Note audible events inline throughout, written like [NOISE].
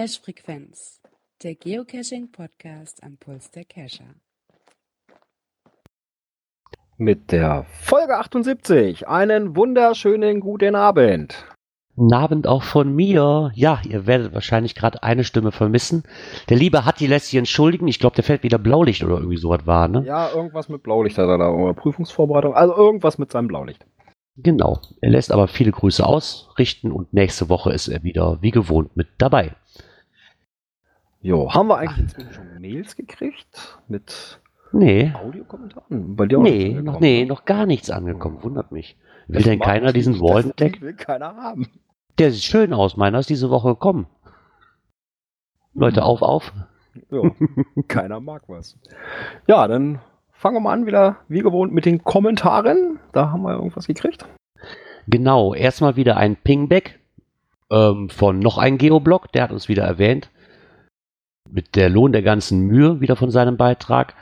Cache-Frequenz, der Geocaching-Podcast am Puls der Cacher. Mit der Folge 78. Einen wunderschönen guten Abend. Guten Abend auch von mir. Ja, ihr werdet wahrscheinlich gerade eine Stimme vermissen. Der Liebe Hatti lässt sich entschuldigen. Ich glaube, der fällt wieder Blaulicht oder irgendwie sowas war, ne? Ja, irgendwas mit Blaulicht hat er da, oder Prüfungsvorbereitung. Also irgendwas mit seinem Blaulicht. Genau. Er lässt aber viele Grüße ausrichten und nächste Woche ist er wieder wie gewohnt mit dabei. Jo, haben wir eigentlich inzwischen schon Mails gekriegt mit Nee. Audiokommentaren? Bei dir auch Nee, noch, nee, ne? noch gar nichts angekommen. Wundert mich. Will Das denn keiner diesen Walden Deck? will keiner haben. Der sieht schön aus. Meiner ist diese Woche gekommen. Leute, auf, auf. Ja, keiner mag was. Ja, dann fangen wir mal an, wieder wie gewohnt mit den Kommentaren. Da haben wir irgendwas gekriegt. Genau, erstmal wieder ein Pingback ähm, von noch ein Geoblog, der hat uns wieder erwähnt. Mit der Lohn der ganzen Mühe wieder von seinem Beitrag.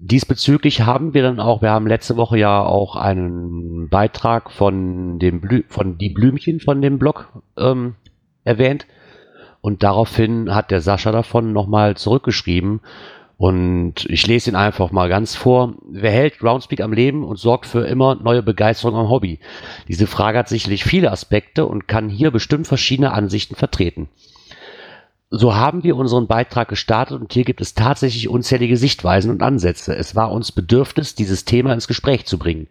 Diesbezüglich haben wir dann auch, wir haben letzte Woche ja auch einen Beitrag von dem Blü von die Blümchen von dem Blog ähm, erwähnt. Und daraufhin hat der Sascha davon nochmal zurückgeschrieben. Und ich lese ihn einfach mal ganz vor. Wer hält Groundspeak am Leben und sorgt für immer neue Begeisterung am Hobby? Diese Frage hat sicherlich viele Aspekte und kann hier bestimmt verschiedene Ansichten vertreten. So haben wir unseren Beitrag gestartet und hier gibt es tatsächlich unzählige Sichtweisen und Ansätze. Es war uns Bedürfnis, dieses Thema ins Gespräch zu bringen.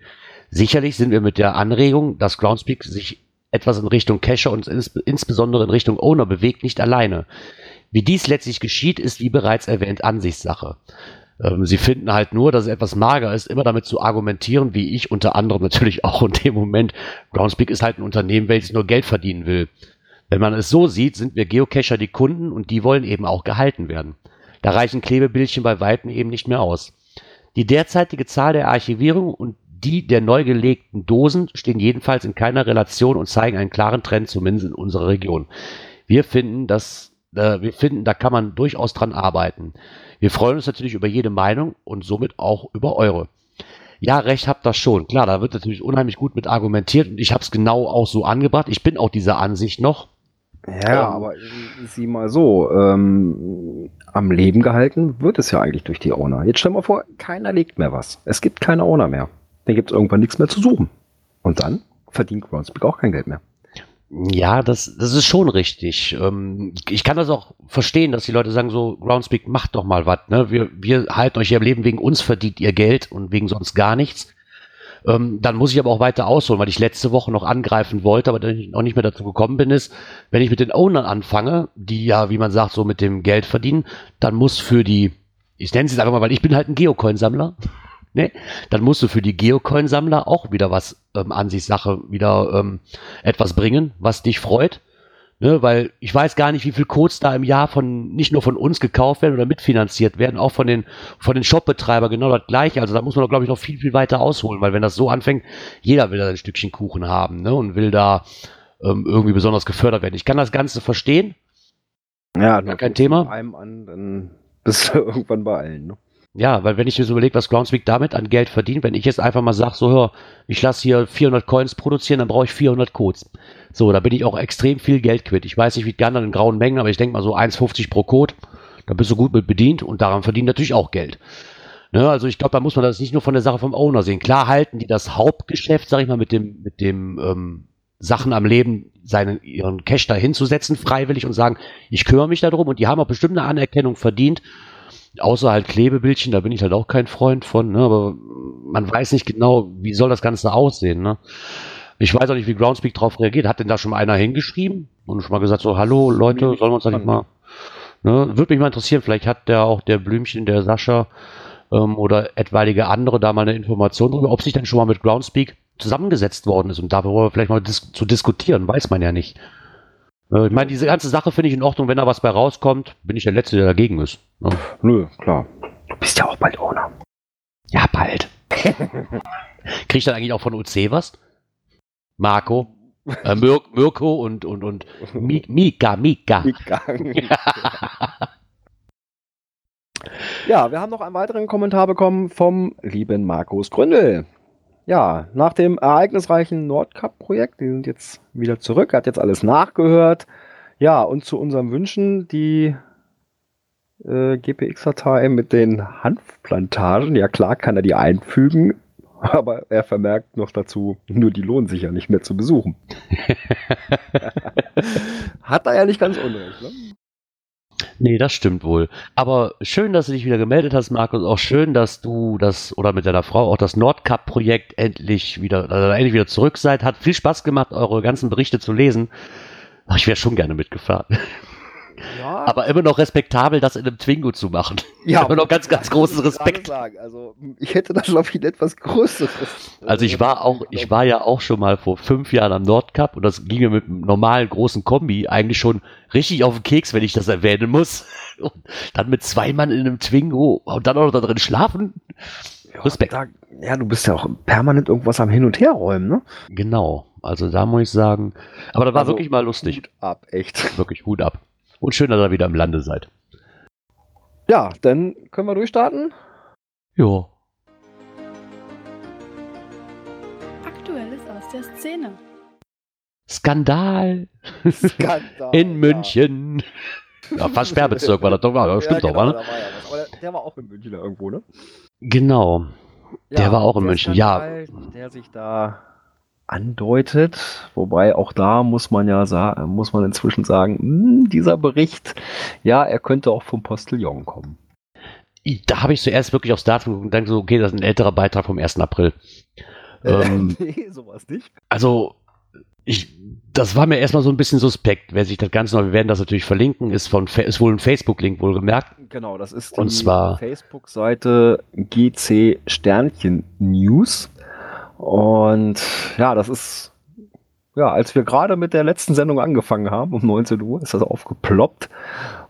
Sicherlich sind wir mit der Anregung, dass Groundspeak sich etwas in Richtung Cacher und ins insbesondere in Richtung Owner bewegt, nicht alleine. Wie dies letztlich geschieht, ist wie bereits erwähnt Ansichtssache. Ähm, sie finden halt nur, dass es etwas mager ist, immer damit zu argumentieren, wie ich unter anderem natürlich auch in dem Moment. Groundspeak ist halt ein Unternehmen, welches nur Geld verdienen will. Wenn man es so sieht, sind wir Geocacher die Kunden und die wollen eben auch gehalten werden. Da reichen Klebebildchen bei Weitem eben nicht mehr aus. Die derzeitige Zahl der Archivierung und die der neu gelegten Dosen stehen jedenfalls in keiner Relation und zeigen einen klaren Trend, zumindest in unserer Region. Wir finden, dass äh, wir finden, da kann man durchaus dran arbeiten. Wir freuen uns natürlich über jede Meinung und somit auch über eure. Ja, recht habt das schon. Klar, da wird natürlich unheimlich gut mit argumentiert und ich habe es genau auch so angebracht. Ich bin auch dieser Ansicht noch. Ja, Ähm, aber sieh mal so, ähm, am Leben gehalten wird es ja eigentlich durch die Owner. Jetzt stell mal vor, keiner legt mehr was. Es gibt keine Owner mehr. Dann gibt es irgendwann nichts mehr zu suchen. Und dann verdient Groundspeak auch kein Geld mehr. Ja, das, das ist schon richtig. Ähm, ich kann das auch verstehen, dass die Leute sagen so, Groundspeak, macht doch mal was. Ne? Wir, wir halten euch hier am Leben, wegen uns verdient ihr Geld und wegen sonst gar nichts. Ähm, dann muss ich aber auch weiter ausholen, weil ich letzte Woche noch angreifen wollte, aber dann noch nicht mehr dazu gekommen bin, ist, wenn ich mit den Ownern anfange, die ja, wie man sagt, so mit dem Geld verdienen, dann muss für die, ich nenne es einfach mal, weil ich bin halt ein Geocoin-Sammler, [LAUGHS] ne? dann musst du für die Geocoin-Sammler auch wieder was ähm, Ansichtssache wieder ähm, etwas bringen, was dich freut. Ne, weil ich weiß gar nicht, wie viel Codes da im Jahr von nicht nur von uns gekauft werden oder mitfinanziert werden, auch von den von den Shopbetreiber genau das gleiche. Also da muss man doch, glaube ich, noch viel, viel weiter ausholen, weil wenn das so anfängt, jeder will da ein Stückchen Kuchen haben ne, und will da ähm, irgendwie besonders gefördert werden. Ich kann das Ganze verstehen. Ja, Gar kein Thema. Einem an, dann bist du [LAUGHS] irgendwann bei allen. Ne? Ja, weil wenn ich mir so überlege, was Groundspeak damit an Geld verdient, wenn ich jetzt einfach mal sage, so hör, ich lasse hier 400 Coins produzieren, dann brauche ich 400 Codes. So, da bin ich auch extrem viel Geld quitt. Ich weiß nicht, wie die anderen in grauen Mengen, aber ich denke mal so 1,50 pro Code, da bist du gut mit bedient und daran verdienen natürlich auch Geld. Ne, also ich glaube, da muss man das nicht nur von der Sache vom Owner sehen. Klar halten die das Hauptgeschäft, sag ich mal, mit dem, mit dem ähm, Sachen am Leben, seinen ihren Cash da hinzusetzen, freiwillig und sagen, ich kümmere mich darum und die haben auch bestimmt eine Anerkennung verdient. Außer halt Klebebildchen, da bin ich halt auch kein Freund von, ne? aber man weiß nicht genau, wie soll das Ganze aussehen. Ne? Ich weiß auch nicht, wie Groundspeak darauf reagiert. Hat denn da schon mal einer hingeschrieben und schon mal gesagt, so, hallo Leute, Nee, sollen wir uns da nicht mal. Ne? Würde mich mal interessieren, vielleicht hat der auch der Blümchen, der Sascha ähm, oder etwaige andere da mal eine Information darüber, ob sich denn schon mal mit Groundspeak zusammengesetzt worden ist und darüber vielleicht mal dis zu diskutieren, weiß man ja nicht. Äh, ich meine, diese ganze Sache finde ich in Ordnung, wenn da was bei rauskommt, bin ich der Letzte, der dagegen ist. Ne? Nö, klar. Du bist ja auch bald Owner. Ja, bald. [LAUGHS] Krieg ich dann eigentlich auch von UC was? Marco, [LAUGHS] äh, Mir Mirko und, und, und Mi [LAUGHS] Mika, Mika. [LAUGHS] ja, wir haben noch einen weiteren Kommentar bekommen vom lieben Markus Gründel. Ja, nach dem ereignisreichen Nordcup-Projekt, die sind jetzt wieder zurück, hat jetzt alles nachgehört. Ja, und zu unseren Wünschen, die äh, GPX-Datei mit den Hanfplantagen. Ja klar kann er die einfügen, [LAUGHS] aber er vermerkt noch dazu, nur die lohnen sich ja nicht mehr zu besuchen. [LAUGHS] Hat er ja nicht ganz unrecht, ne? Nee, das stimmt wohl. Aber schön, dass du dich wieder gemeldet hast, Markus. Auch schön, dass du das oder mit deiner Frau auch das Nordcup-Projekt endlich wieder, also endlich wieder zurück seid. Hat viel Spaß gemacht, eure ganzen Berichte zu lesen. Ich wäre schon gerne mitgefahren. [LAUGHS] Ja, Aber immer noch respektabel, das in einem Twingo zu machen. Ja, [LAUGHS] immer noch ganz, ganz großen Respekt. Also, ich hätte da, glaube ich, ein etwas größeres. Also ich war auch, ich war ja auch schon mal vor fünf Jahren am Nordcup und das ging mir mit einem normalen großen Kombi eigentlich schon richtig auf den Keks, wenn ich das erwähnen muss. [LAUGHS] Und dann mit zwei Mann in einem Twingo und dann auch noch da drin schlafen. Ja, Respekt. Da, ja, du bist ja auch permanent irgendwas am Hin- und Herräumen, ne? Genau. Also da muss ich sagen, aber das war Also, wirklich mal lustig. Hut ab, echt. Wirklich Hut ab. Und schön, dass ihr wieder im Lande seid. Ja, dann können wir durchstarten. Jo. Aktuelles aus der Szene. Skandal Skandal, in ja. München. Ja, fast Sperrbezirk war das doch, war, [LAUGHS] stimmt ja, doch, war, genau, ne? war ja was. Aber der, der war auch in München irgendwo, ne? Genau. Der war auch in München, ja. Skandal, Der sich da andeutet, wobei auch da muss man ja sagen, muss man inzwischen sagen, hm, dieser Bericht, ja, er könnte auch vom Postillon kommen. Da habe ich zuerst wirklich aufs Datum geguckt und dann so, okay, das ist ein älterer Beitrag vom 1. April. Ähm, [LAUGHS] nee, sowas nicht. also, ich, das war mir erstmal so ein bisschen suspekt. Wer sich das Ganze noch, wir werden das natürlich verlinken, ist, von, ist wohl ein Facebook-Link wohl gemerkt. Genau, das ist Und die zwar- Facebook-Seite GC Sternchen News. Und ja, das ist, ja, als wir gerade mit der letzten Sendung angefangen haben, um 19 Uhr, ist das aufgeploppt.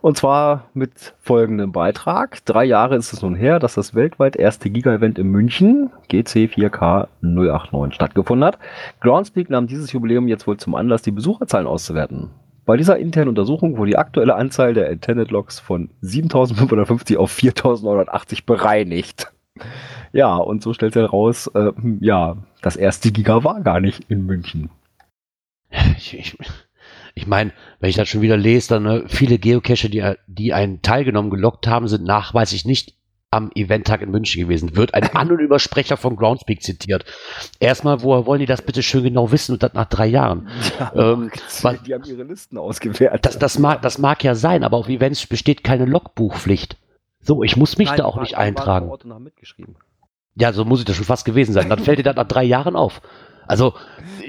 Und zwar mit folgendem Beitrag. Drei Jahre ist es nun her, dass das weltweit erste Giga-Event in München, GC 4K 089, stattgefunden hat. Groundspeak nahm dieses Jubiläum jetzt wohl zum Anlass, die Besucherzahlen auszuwerten. Bei dieser internen Untersuchung wurde die aktuelle Anzahl der Intended Logs von 7550 auf 4980 bereinigt. Ja, und so stellt sich heraus, äh, hm, ja, das erste Giga war gar nicht in München. Ich, ich, ich meine, wenn ich das schon wieder lese, dann ne, viele Geocacher, die, die einen teilgenommen gelockt haben, sind nachweislich nicht am Eventtag in München gewesen. Wird ein anonymer Sprecher von Groundspeak zitiert. Erstmal, woher wollen die das bitte schön genau wissen und das nach drei Jahren? Ähm, [LAUGHS] was- die haben ihre Listen ausgewertet. Das, das, mag, das mag ja sein, aber auf Events besteht keine Logbuchpflicht. So, ich muss mich Nein, da auch die nicht eintragen. vor Ort und haben mitgeschrieben. Ja, so muss ich das schon fast gewesen sein. Dann fällt dir das nach drei Jahren auf. Also,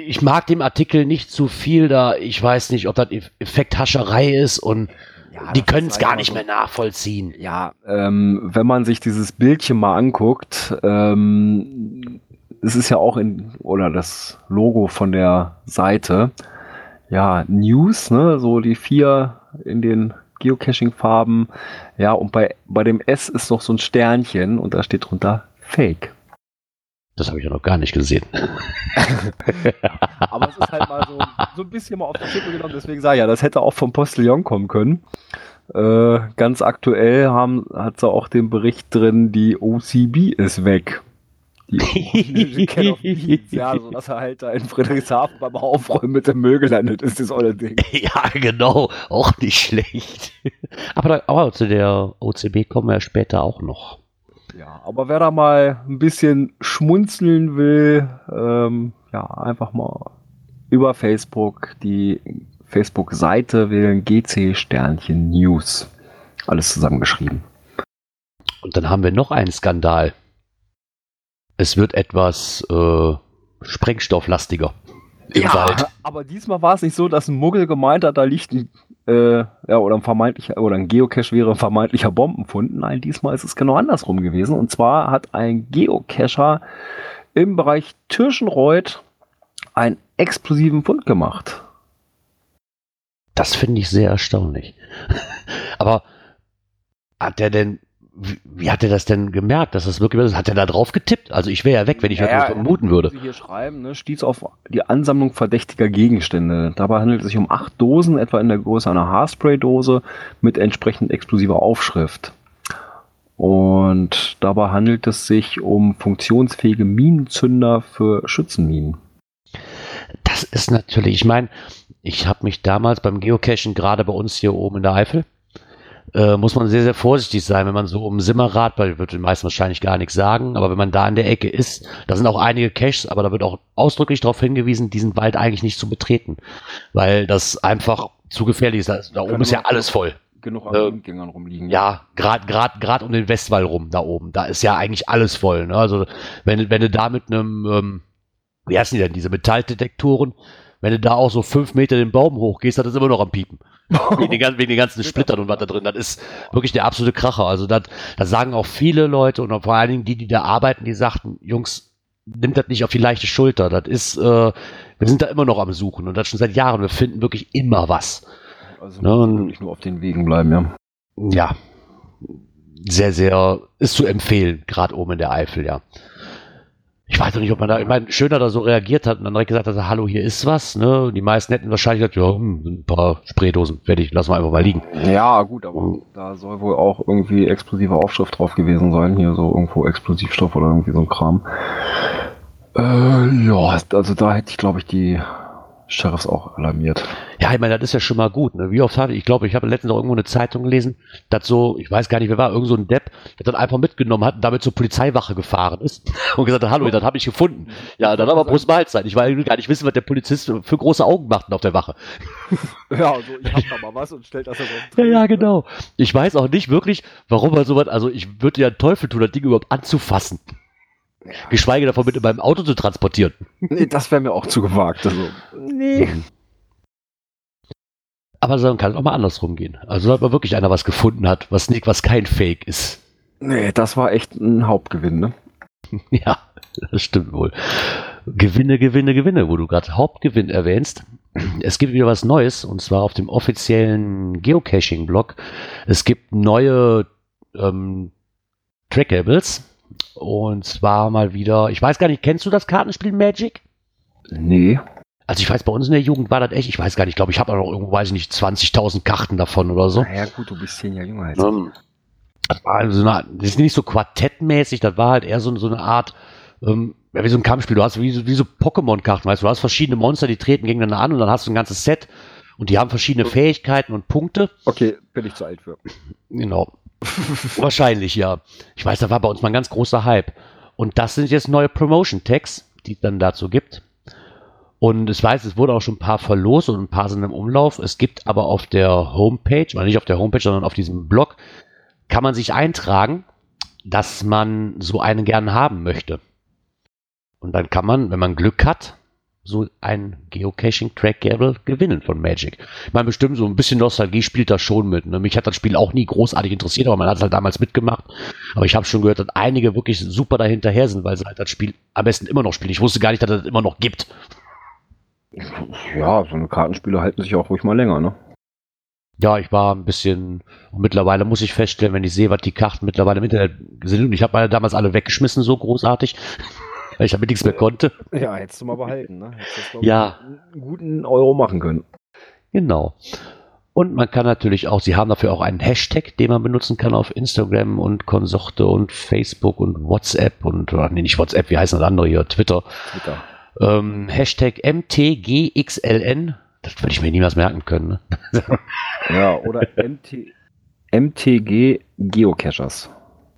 ich mag dem Artikel nicht zu viel da. Ich weiß nicht, ob das Eff- Effekthascherei ist und Ja, die können es gar nicht so. mehr nachvollziehen. Ja, ähm, wenn man sich dieses Bildchen mal anguckt, ähm, es ist ja auch in, oder das Logo von der Seite, ja, News, ne, so die vier in den Geocaching-Farben, ja, und bei, bei dem S ist noch so ein Sternchen und da steht drunter Fake. Das habe ich ja noch gar nicht gesehen. [LAUGHS] Aber es ist halt mal so, so ein bisschen mal auf die Schippe genommen, deswegen sage ich ja, das hätte auch vom Postillon kommen können. Äh, ganz aktuell haben, hat sie auch den Bericht drin, die OCB ist weg. Ja, so dass er halt da in Friedrichshafen beim Aufräumen mit dem Müll gelandet ist, das olle Ding. ja, genau. Auch nicht schlecht. Aber, da, aber zu der OCB kommen wir ja später auch noch. Ja, aber wer da mal ein bisschen schmunzeln will, ähm, ja, einfach mal über Facebook die Facebook-Seite wählen, GC Sternchen News. Alles zusammengeschrieben. Und dann haben wir noch einen Skandal. Es wird etwas äh, sprengstofflastiger im Wald. aber diesmal war es nicht so, dass ein Muggel gemeint hat, da liegt ein, äh, ja, oder ein vermeintlicher, oder ein Geocache wäre ein vermeintlicher Bombenfund. Nein, diesmal ist es genau andersrum gewesen. Und zwar hat ein Geocacher im Bereich Tirschenreuth einen explosiven Fund gemacht. Das finde ich sehr erstaunlich. [LAUGHS] Aber hat der denn, wie, wie hat er das denn gemerkt, dass das wirklich ist? Hat er da drauf getippt? Also ich wäre ja weg, wenn ich Ja, nur vermuten würde. Hier schreiben, ne, stieß auf die Ansammlung verdächtiger Gegenstände. Dabei handelt es sich um acht Dosen, etwa in der Größe einer Haarspray-Dose mit entsprechend explosiver Aufschrift. Und dabei handelt es sich um funktionsfähige Minenzünder für Schützenminen. Das Das ist natürlich, ich meine, ich habe mich damals beim Geocachen, gerade bei uns hier oben in der Eifel, äh, muss man sehr, sehr vorsichtig sein, wenn man so um Simmerrad, weil wird den meisten wahrscheinlich gar nichts sagen, aber wenn man da in der Ecke ist, da sind auch einige Caches, aber da wird auch ausdrücklich darauf hingewiesen, diesen Wald eigentlich nicht zu betreten, weil das einfach zu gefährlich ist. Da, da oben ist ja alles voll. Genug an äh, Gängern rumliegen. Ja, gerade grad, grad um den Westwall rum, da oben, da ist ja eigentlich alles voll. Ne? Also wenn, wenn du da mit einem, ähm, wie heißen die denn, diese Metalldetektoren, wenn du da auch so fünf Meter den Baum hochgehst, hat es immer noch am Piepen. [LAUGHS] wegen, den, wegen den ganzen Splittern und was da drin. Das ist wirklich der absolute Kracher. Also das, das sagen auch viele Leute und vor allen Dingen die, die da arbeiten, die sagten, Jungs, nimmt das nicht auf die leichte Schulter. Das ist, äh, wir sind da immer noch am Suchen und das schon seit Jahren. Wir finden wirklich immer was. Also ne, und, wirklich nur auf den Wegen bleiben, ja. Ja. Sehr, sehr, ist zu empfehlen, gerade oben in der Eifel, ja ich weiß noch nicht, ob man da, ich meine, schöner da so reagiert hat und dann direkt gesagt hat, hallo, hier ist was, ne? Die meisten hätten wahrscheinlich gesagt, ja, hm, ein paar Spraydosen, fertig, lassen wir einfach mal liegen. Ja, gut, aber mhm. da soll wohl auch irgendwie explosive Aufschrift drauf gewesen sein, hier so irgendwo Explosivstoff oder irgendwie so ein Kram. Äh, ja, also da hätte ich, glaube ich, die Sheriffs auch alarmiert. Ja, ich meine, das ist ja schon mal gut. Ne? Wie oft hatte ich, glaube, ich habe letztens auch irgendwo eine Zeitung gelesen, dass so, ich weiß gar nicht, wer war, irgend so ein Depp, der dann einfach mitgenommen hat und damit zur Polizeiwache gefahren ist [LAUGHS] und gesagt hat, hallo, das habe ich gefunden. Ja, dann aber Brust Mahlzeit. Ich will gar nicht wissen, was der Polizist für große Augen macht auf der Wache. [LAUGHS] Ja, also ich hab da mal was und stellt das ja so. Ja, ja, genau. Ich weiß auch nicht wirklich, warum er sowas, also ich würde ja einen Teufel tun, das Ding überhaupt anzufassen. Geschweige davon mit in meinem Auto zu transportieren. Nee, das wäre mir auch zu gewagt. Also. Nee. Aber dann kann es auch mal andersrum gehen. Also, dass man wirklich einer was gefunden hat, was nicht, was kein Fake ist. Nee, das war echt ein Hauptgewinn, ne? [LAUGHS] ja, das stimmt wohl. Gewinne, Gewinne, Gewinne, wo du gerade Hauptgewinn erwähnst. Es gibt wieder was Neues und zwar auf dem offiziellen Geocaching-Blog. Es gibt neue ähm, Trackables und zwar mal wieder, ich weiß gar nicht, kennst du das Kartenspiel Magic? Nee. Also ich weiß, bei uns in der Jugend war das echt, ich weiß gar nicht, ich glaube, ich habe auch noch irgendwo, weiß ich nicht, 20.000 Karten davon oder so. Ja gut, du bist zehn Jahre jünger als ähm, das war also eine, das ist nicht so quartettmäßig, das war halt eher so, so eine Art, ähm, ja, wie so ein Kampfspiel. Du hast wie so, wie so Pokémon-Karten, weißt du, du hast verschiedene Monster, die treten gegeneinander an und dann hast du ein ganzes Set und die haben verschiedene Fähigkeiten und Punkte. Okay, bin ich zu alt für. Genau. [LAUGHS] Wahrscheinlich, ja. Ich weiß, da war bei uns mal ein ganz großer Hype. Und das sind jetzt neue Promotion-Tags, die es dann dazu gibt. Und ich weiß, es wurde auch schon ein paar verlost und ein paar sind im Umlauf. Es gibt aber auf der Homepage, oder nicht auf der Homepage, sondern auf diesem Blog, kann man sich eintragen, dass man so einen gern haben möchte. Und dann kann man, wenn man Glück hat, so ein Geocaching-Track-Gable gewinnen von Magic. Ich meine, bestimmt so ein bisschen Nostalgie spielt da schon mit. Ne? Mich hat das Spiel auch nie großartig interessiert, aber man hat es halt damals mitgemacht. Aber ich habe schon gehört, dass einige wirklich super dahinterher sind, weil sie halt das Spiel am besten immer noch spielen. Ich wusste gar nicht, dass es das immer noch gibt. Ja, so eine Kartenspiele halten sich auch ruhig mal länger, ne? Ja, ich war ein bisschen, und mittlerweile muss ich feststellen, wenn ich sehe, was die Karten mittlerweile im Internet sind, und ich habe meine damals alle weggeschmissen, so großartig weil ich damit nichts mehr konnte. Ja, hättest du mal behalten, ne? Hättest das, ja. einen guten Euro machen können. Genau. Und man kann natürlich auch, sie haben dafür auch einen Hashtag, den man benutzen kann auf Instagram und Konsorte und Facebook und WhatsApp und, nee, nicht WhatsApp, wie heißen das andere hier? Twitter. Twitter. Ähm, Hashtag MTGXLN. Das würde ich mir niemals merken können. Ne? [LAUGHS] ja, oder MT, MTG Geocachers.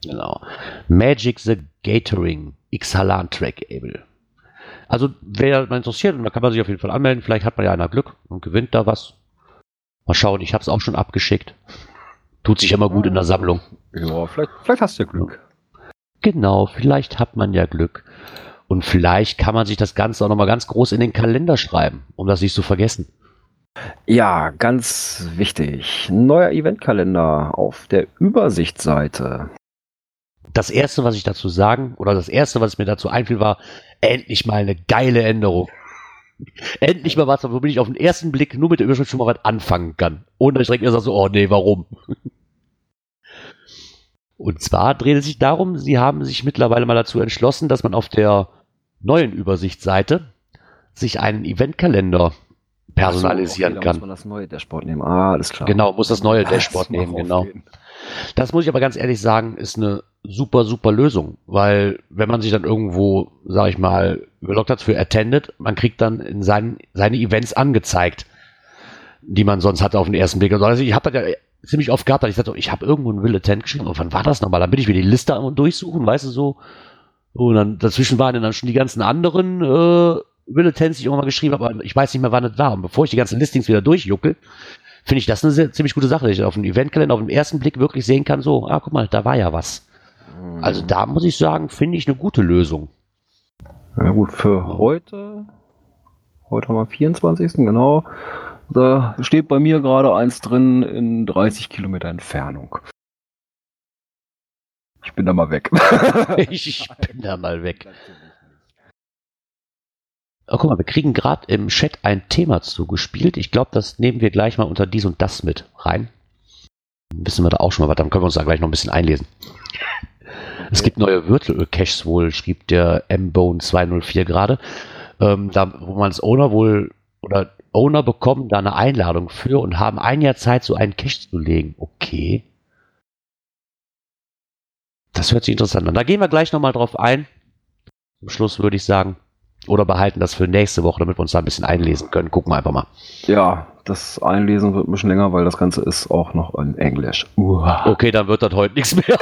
Genau. Magic the Gatoring. Xhalan-Track-Able. Also, wer mal interessiert, da kann man sich auf jeden Fall anmelden. Vielleicht hat man ja einer Glück und gewinnt da was. Mal schauen, ich habe es auch schon abgeschickt. Tut sich immer gut in der Sammlung. Ja, vielleicht, vielleicht hast du ja Glück. Genau, vielleicht hat man ja Glück. Und vielleicht kann man sich das Ganze auch nochmal ganz groß in den Kalender schreiben, um das nicht zu vergessen. Ja, ganz wichtig. Neuer Eventkalender auf der Übersichtsseite das erste, was ich dazu sagen, oder das erste, was mir dazu einfiel, war endlich mal eine geile Änderung. endlich mal was, womit ich auf den ersten Blick nur mit der Überschrift schon mal was anfangen kann. Ohne dass ich direkt sage so, oh nee, warum? Und zwar dreht es sich darum, sie haben sich mittlerweile mal dazu entschlossen, dass man auf der neuen Übersichtsseite sich einen Eventkalender personalisieren so, okay, kann. Muss man das neue Dashboard nehmen. Ah, alles klar. Genau, muss das neue das Dashboard nehmen, genau. Das muss ich aber ganz ehrlich sagen, ist eine super, super Lösung, weil wenn man sich dann irgendwo, sag ich mal, überlockt hat für Attended, man kriegt dann in seinen, seine Events angezeigt, die man sonst hatte auf den ersten Blick. Also ich habe das ja ziemlich oft gehabt, dass ich sagte, ich habe irgendwo einen Will Attend geschrieben, aber wann war das nochmal? Dann bin ich wieder die Liste am durchsuchen, weißt du so. Und dann dazwischen waren dann schon die ganzen anderen äh, Will Attends, die ich irgendwann mal geschrieben habe, aber ich weiß nicht mehr, wann das war. Und bevor ich die ganzen Listings wieder durchjuckel, finde ich das eine sehr, ziemlich gute Sache, dass ich auf dem Eventkalender auf den ersten Blick wirklich sehen kann, so, ah, guck mal, da war ja was. Also da muss ich sagen, finde ich eine gute Lösung. Ja gut, für heute, heute haben wir am 24. genau, da steht bei mir gerade eins drin in 30 Kilometer Entfernung. Ich bin da mal weg. [LAUGHS] ich bin da mal weg. Oh, guck mal, wir kriegen gerade im Chat ein Thema zugespielt. Ich glaube, das nehmen wir gleich mal unter dies und das mit rein. Wissen wir da auch schon mal was, dann können wir uns da gleich noch ein bisschen einlesen. Es gibt neue Virtual-Caches wohl, schrieb der M-Bone204 gerade. Ähm, da, wo man als Owner wohl, oder Owner bekommen da eine Einladung für und haben ein Jahr Zeit, so einen Cache zu legen. Okay. Das hört sich interessant an. Da gehen wir gleich nochmal drauf ein. Zum Schluss würde ich sagen. Oder behalten das für nächste Woche, damit wir uns da ein bisschen einlesen können. Gucken wir einfach mal. Ja, das Einlesen wird ein bisschen länger, weil das Ganze ist auch noch in Englisch. Uah. Okay, dann wird das heute nichts mehr. [LAUGHS]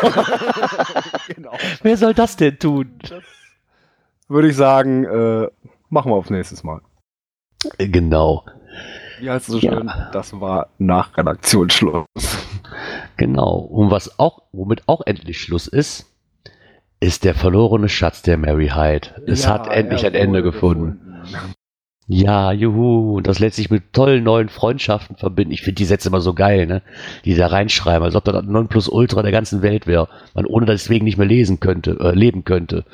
genau. Wer soll das denn tun? Würde ich sagen, äh, machen wir aufs nächstes Mal. Genau. Wie heißt es so Ja. schön? Das war nach Redaktionsschluss. Genau. Und was auch, womit auch endlich Schluss ist, ist der verlorene Schatz der Mary Hyde. Es Ja, hat endlich ein Ende wurde gefunden. Ja, juhu. Und das lässt sich mit tollen neuen Freundschaften verbinden. Ich finde die Sätze immer so geil, ne? Die da reinschreiben, als ob das Nonplusultra der ganzen Welt wäre. Man ohne deswegen nicht mehr lesen könnte, äh, leben könnte.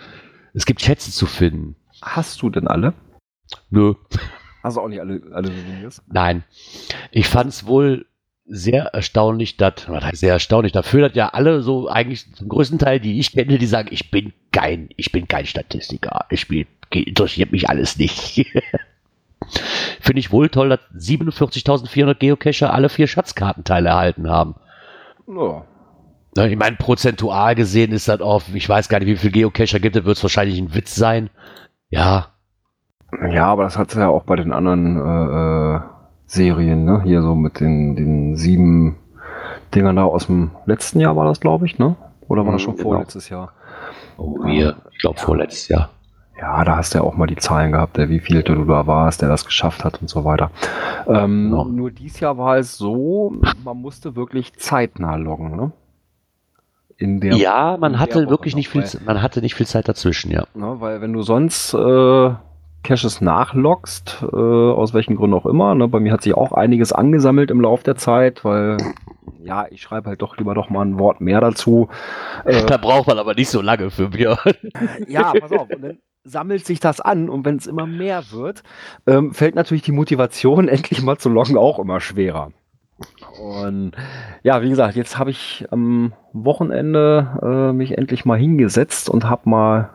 Es gibt Schätze zu finden. Hast du denn alle? Nö. Hast du auch nicht alle, alle Souvenirs? Nein. Ich fand es wohl sehr erstaunlich, dass, sehr erstaunlich, dafür, dass ja alle so eigentlich zum größten Teil, die ich kenne, die sagen, ich bin kein, ich bin kein Statistiker. Ich bin, interessiert mich alles nicht. [LAUGHS] Finde ich wohl toll, dass 47.400 Geocacher alle vier Schatzkartenteile erhalten haben. Ja. Ich meine, prozentual gesehen ist das auch, ich weiß gar nicht, wie viele Geocacher gibt, es wird es wahrscheinlich ein Witz sein. Ja, Ja, aber das hat es ja auch bei den anderen äh, äh, Serien, ne? Hier so mit den, den sieben Dingern da aus dem letzten Jahr war das, glaube ich, ne? Oder war das schon Genau. vorletztes Jahr? oh, wir, ich glaube vorletztes Jahr. Ja, da hast du ja auch mal die Zahlen gehabt, der wie viel du da warst, der das geschafft hat und so weiter. Ähm, Genau. Nur dies Jahr war es so, man musste wirklich zeitnah loggen, ne? In der, Ja, man hatte wirklich nicht viel, man hatte nicht viel Zeit dazwischen, ja. Ne, weil wenn du sonst äh, Caches nachloggst, äh, aus welchen Gründen auch immer, ne, bei mir hat sich auch einiges angesammelt im Lauf der Zeit, weil ja, ich schreibe halt doch lieber doch mal ein Wort mehr dazu. Äh, Da braucht man aber nicht so lange für Björn. ja, pass auf, und dann sammelt sich das an und wenn es immer mehr wird, ähm, fällt natürlich die Motivation, [LAUGHS] endlich mal zu loggen, auch immer schwerer. Und ja, wie gesagt, jetzt habe ich am Wochenende äh, mich endlich mal hingesetzt und habe mal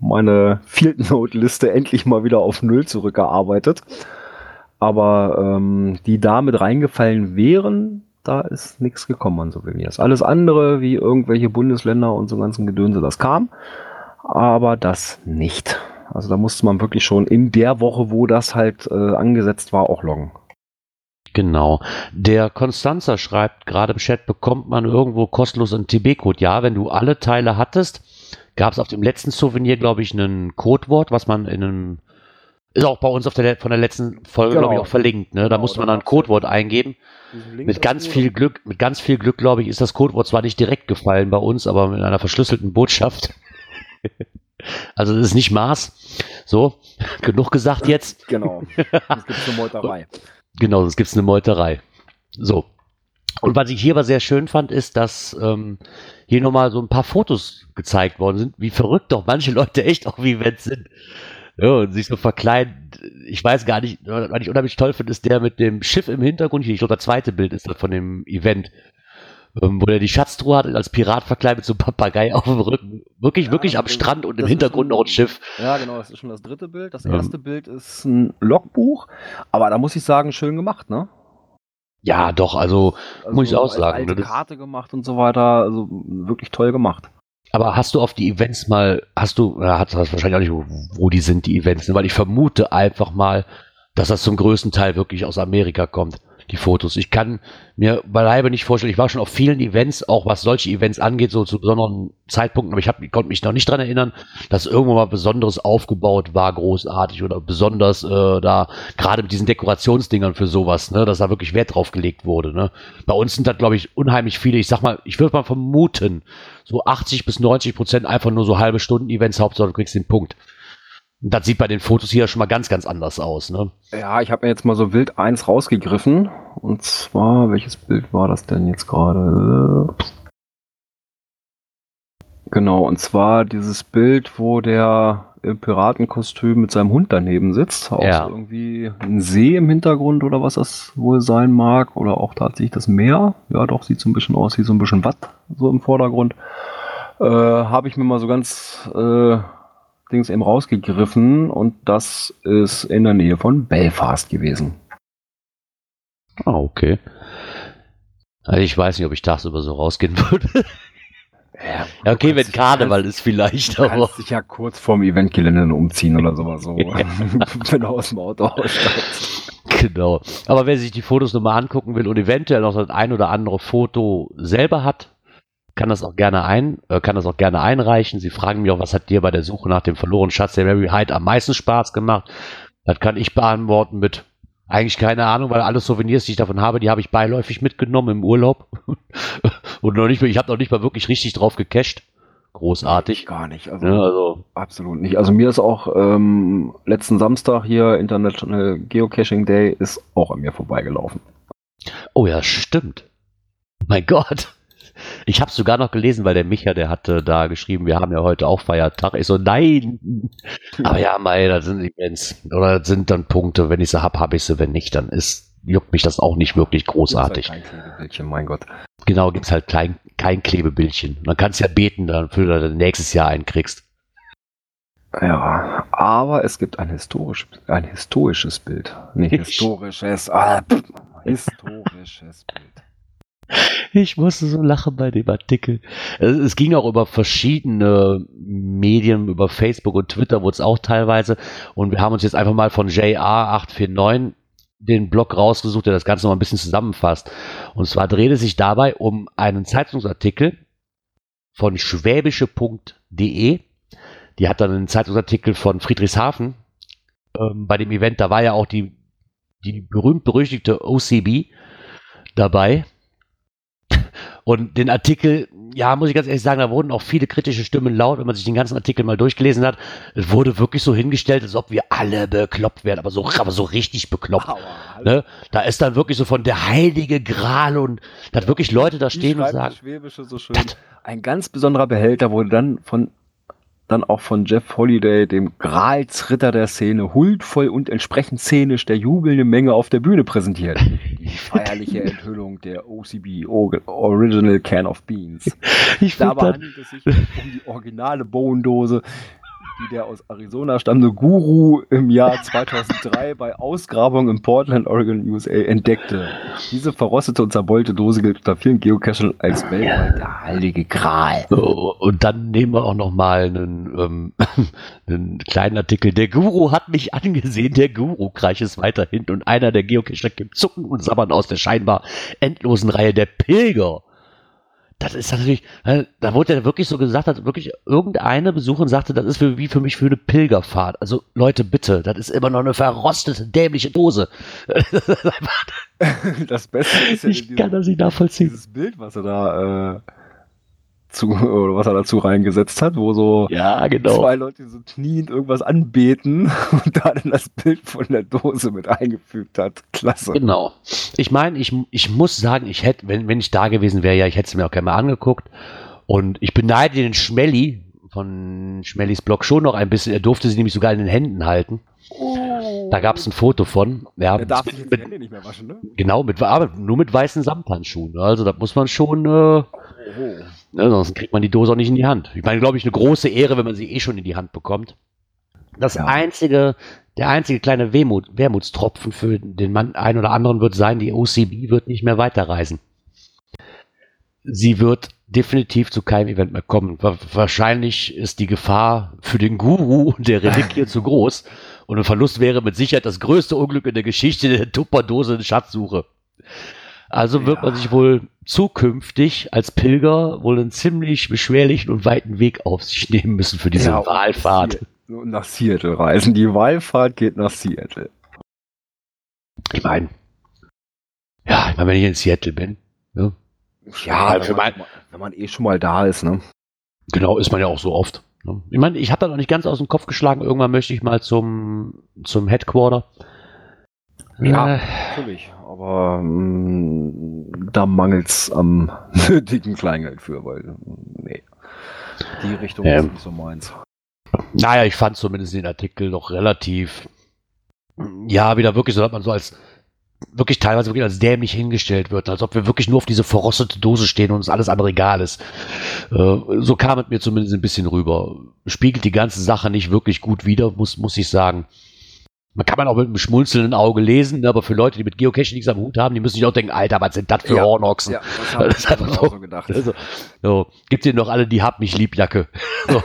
meine Field Note Liste endlich mal wieder auf Null zurückgearbeitet. Aber ähm, die da mit reingefallen wären, da ist nichts gekommen an Souvenirs. Alles andere, wie irgendwelche Bundesländer und so ganzen Gedönse, das kam aber das nicht. Also da musste man wirklich schon in der Woche, wo das halt äh, angesetzt war, auch loggen. Genau. Der Konstanzer schreibt gerade im Chat, bekommt man irgendwo kostenlos einen TB-Code. Ja, wenn du alle Teile hattest, gab es auf dem letzten Souvenir, glaube ich, ein Codewort, was man in einem ist auch bei uns auf der, von der letzten Folge, Genau. glaube ich, auch verlinkt. Ne? Da Genau, musste man da dann ein Codewort eingeben. Mit ganz viel Glück, mit ganz viel Glück, glaube ich, ist das Codewort zwar nicht direkt gefallen bei uns, aber mit einer verschlüsselten Botschaft. [LAUGHS] also das ist nicht Maß. So, [LAUGHS] genug gesagt jetzt. [LAUGHS] Genau. Es gibt eine Meuterei. Genau, es gibt eine Meuterei. So. Und was ich hier aber sehr schön fand, ist, dass ähm, hier nochmal so ein paar Fotos gezeigt worden sind, wie verrückt doch manche Leute echt auf Events sind. Ja, und sich so verkleiden. Ich weiß gar nicht, was ich unheimlich toll finde, ist der mit dem Schiff im Hintergrund. Ich glaube, das zweite Bild ist das von dem Event. Ähm, wo der die Schatztruhe hat, als Pirat verkleidet so Papagei auf dem Rücken. Wirklich, Ja, wirklich am Strand und im Hintergrund noch ein Schiff. Ja, genau, das ist schon das dritte Bild. Das Ähm. erste Bild ist ein Logbuch, aber da muss ich sagen, schön gemacht, ne? Ja, doch, also, muss ich auch sagen. Alte ne, Karte gemacht und so weiter. Also wirklich toll gemacht. Aber hast du auf die Events mal, hast du, ja, hast, hast wahrscheinlich auch nicht, wo, wo die sind, die Events, ne? weil ich vermute einfach mal, dass das zum größten Teil wirklich aus Amerika kommt, die Fotos. Ich kann mir beileibe nicht vorstellen, ich war schon auf vielen Events, auch was solche Events angeht, so zu besonderen Zeitpunkten, aber ich, hab, ich konnte mich noch nicht dran erinnern, dass irgendwo mal Besonderes aufgebaut war, großartig oder besonders äh, da, gerade mit diesen Dekorationsdingern für sowas, ne, dass da wirklich Wert drauf gelegt wurde. Ne. Bei uns sind da, glaube ich, unheimlich viele, ich sag mal, ich würde mal vermuten, so 80 bis 90 Prozent einfach nur so halbe Stunden Events, Hauptsache du kriegst den Punkt. Das sieht bei den Fotos hier schon mal ganz, ganz anders aus, ne? Ja, ich habe mir jetzt mal so wild eins rausgegriffen. Und zwar, welches Bild war das denn jetzt gerade? Genau, und zwar dieses Bild, wo der im Piratenkostüm mit seinem Hund daneben sitzt. Auch Ja. so irgendwie ein See im Hintergrund oder was das wohl sein mag. Oder auch tatsächlich das Meer. Ja, doch, sieht so ein bisschen aus wie so ein bisschen Watt so im Vordergrund. Äh, habe ich mir mal so ganz äh, Dings eben rausgegriffen und das ist in der Nähe von Belfast gewesen. Ah, okay. Also ich weiß nicht, ob ich tagsüber so rausgehen [LAUGHS] würde. Ja, Ja, okay, wenn Karneval ist vielleicht, Du kannst dich ja kurz vorm Eventgelände umziehen oder sowas so. [LAUGHS] wenn du aus dem Auto aussteigst. Genau. Aber wer sich die Fotos nochmal angucken will und eventuell noch das ein oder andere Foto selber hat, kann das auch gerne ein, äh, kann das auch gerne einreichen. Sie fragen mich auch, was hat dir bei der Suche nach dem verlorenen Schatz der Mary Hyde am meisten Spaß gemacht? Das kann ich beantworten mit eigentlich keine Ahnung, weil alle Souvenirs, die ich davon habe, die habe ich beiläufig mitgenommen im Urlaub. [LAUGHS] und noch nicht, ich habe noch nicht mal wirklich richtig drauf gecached. Großartig. Gar nicht. Also, Ne, also, Absolut nicht. Also mir ist auch ähm, letzten Samstag hier International Geocaching Day ist auch an mir vorbeigelaufen. Oh ja, stimmt. Mein Gott. Ich habe sogar noch gelesen, weil der Micha, der hatte da geschrieben, wir haben ja heute auch Feiertag. Ich so, nein. Aber ja, mei, das sind Events. Oder das sind dann Punkte. Wenn ich sie hab, habe ich sie. Wenn nicht, dann ist, juckt mich das auch nicht wirklich großartig. Halt kein Klebebildchen, mein Gott. Genau, gibt's halt klein, kein Klebebildchen. Man kannst ja beten, dafür, dass du nächstes Jahr einen kriegst. Ja, aber es gibt ein historisch, ein historisches Bild. Nicht [LAUGHS] historisches, ah, historisches Bild. Ich musste so lachen bei dem Artikel. Es, ging auch über verschiedene Medien, über Facebook und Twitter wurde es auch teilweise. Und wir haben uns jetzt einfach mal von JR849 den Blog rausgesucht, der das Ganze noch ein bisschen zusammenfasst. Und zwar dreht es sich dabei um einen Zeitungsartikel von schwäbische.de. Die hat dann einen Zeitungsartikel von Friedrichshafen. Ähm, bei dem Event, da war ja auch die, die berühmt-berüchtigte OCB dabei. Und den Artikel, ja, muss ich ganz ehrlich sagen, da wurden auch viele kritische Stimmen laut, wenn man sich den ganzen Artikel mal durchgelesen hat. Es wurde wirklich so hingestellt, als ob wir alle bekloppt wären, aber so, aber so richtig bekloppt. Ne? Da ist dann wirklich so von der heilige Gral und da hat wirklich Leute da stehen und sagen, so schön. Ein ganz besonderer Behälter wurde dann von dann auch von Jeff Holiday, dem Gralsritter der Szene, huldvoll und entsprechend szenisch der jubelnden Menge auf der Bühne präsentiert. Die [LAUGHS] feierliche Enthüllung der OCB Or- Original Can of Beans. ich Dabei handelt es sich um die originale Bohendose, die der aus Arizona stammende Guru im Jahr 2003 bei Ausgrabung in Portland, Oregon, USA entdeckte. Diese verrostete und zerbeulte Dose gilt unter vielen Geocachern als weltweit der heilige Gral. So, und dann nehmen wir auch noch mal einen, ähm, [LAUGHS] einen kleinen Artikel. Der Guru hat mich angesehen, der Guru-Kreis ist weiterhin und einer der Geocacher gibt Zucken und Sabbern aus der scheinbar endlosen Reihe der Pilger. Das ist natürlich, äh, da wurde ja wirklich so gesagt, dass wirklich irgendeine Besucherin sagte, das ist für, wie für mich für eine Pilgerfahrt. Also Leute, bitte, das ist immer noch eine verrostete, dämliche Dose. [LAUGHS] Das Beste ist ja ich kann das nicht nachvollziehen. dieses Bild, was er da äh, zu, oder was er dazu reingesetzt hat, wo so Ja, genau. zwei Leute so kniend irgendwas anbeten [LAUGHS] und da dann das Bild von der Dose mit eingefügt hat. Klasse. Genau. Ich meine, ich, ich muss sagen, ich hätte, wenn, wenn ich da gewesen wäre, ja, ich hätte es mir auch gerne mal angeguckt. Und ich beneide den Schmelly von Schmellys Blog schon noch ein bisschen. Er durfte sie nämlich sogar in den Händen halten. Da gab es ein Foto von. Ja, Er darf sich jetzt die mit, Hände nicht mehr waschen, ne? genau, mit, aber nur mit weißen Samthandschuhen. Also da muss man schon, äh, Oh. Ne, sonst kriegt man die Dose auch nicht in die Hand. Ich meine, glaube ich, eine große Ehre, wenn man sie eh schon in die Hand bekommt. Das Ja. Einzige, der einzige kleine Wehmut, Wermutstropfen für den Mann, ein oder anderen wird sein, die OCB wird nicht mehr weiterreisen. Sie wird definitiv zu keinem Event mehr kommen. Wahrscheinlich ist die Gefahr für den Guru der Reliquie zu groß und ein Verlust wäre mit Sicherheit das größte Unglück in der Geschichte der Tupperdose Schatzsuche. Also wird ja. man sich wohl zukünftig als Pilger wohl einen ziemlich beschwerlichen und weiten Weg auf sich nehmen müssen für diese ja, Wahlfahrt. Nach Seattle reisen. Die Wahlfahrt geht nach Seattle. Ich meine, ja, ich meine, wenn ich in Seattle bin, ne? Ja, wenn, man, wenn man eh schon mal da ist, ne? Genau, ist man ja auch so oft. Ne? Ich meine, ich habe da noch nicht ganz aus dem Kopf geschlagen. Irgendwann möchte ich mal zum, zum Headquarter. Ja, äh, natürlich. Aber mh, mm, da mangelt es am [LAUGHS] nötigen Kleingeld für, weil, nee. Die Richtung ähm, ist nicht so meins. Naja, ich fand zumindest den Artikel noch relativ, ja, wieder wirklich so, dass man so als wirklich teilweise wirklich als dämlich hingestellt wird, als ob wir wirklich nur auf diese verrostete Dose stehen und uns alles andere egal ist. Äh, so kam es mir zumindest ein bisschen rüber. Spiegelt die ganze Sache nicht wirklich gut wider, muss, muss ich sagen. Man kann man auch mit einem schmunzelnden Auge lesen, ne, aber für Leute, die mit Geocaching nichts am Hut haben, die müssen sich auch denken, Alter, was sind das für ja, Hornochsen? Ja, das [LAUGHS] habe ich einfach so, so gedacht. Also, so, gibt ihr noch alle die Hab mich lieb Jacke. [LAUGHS] So.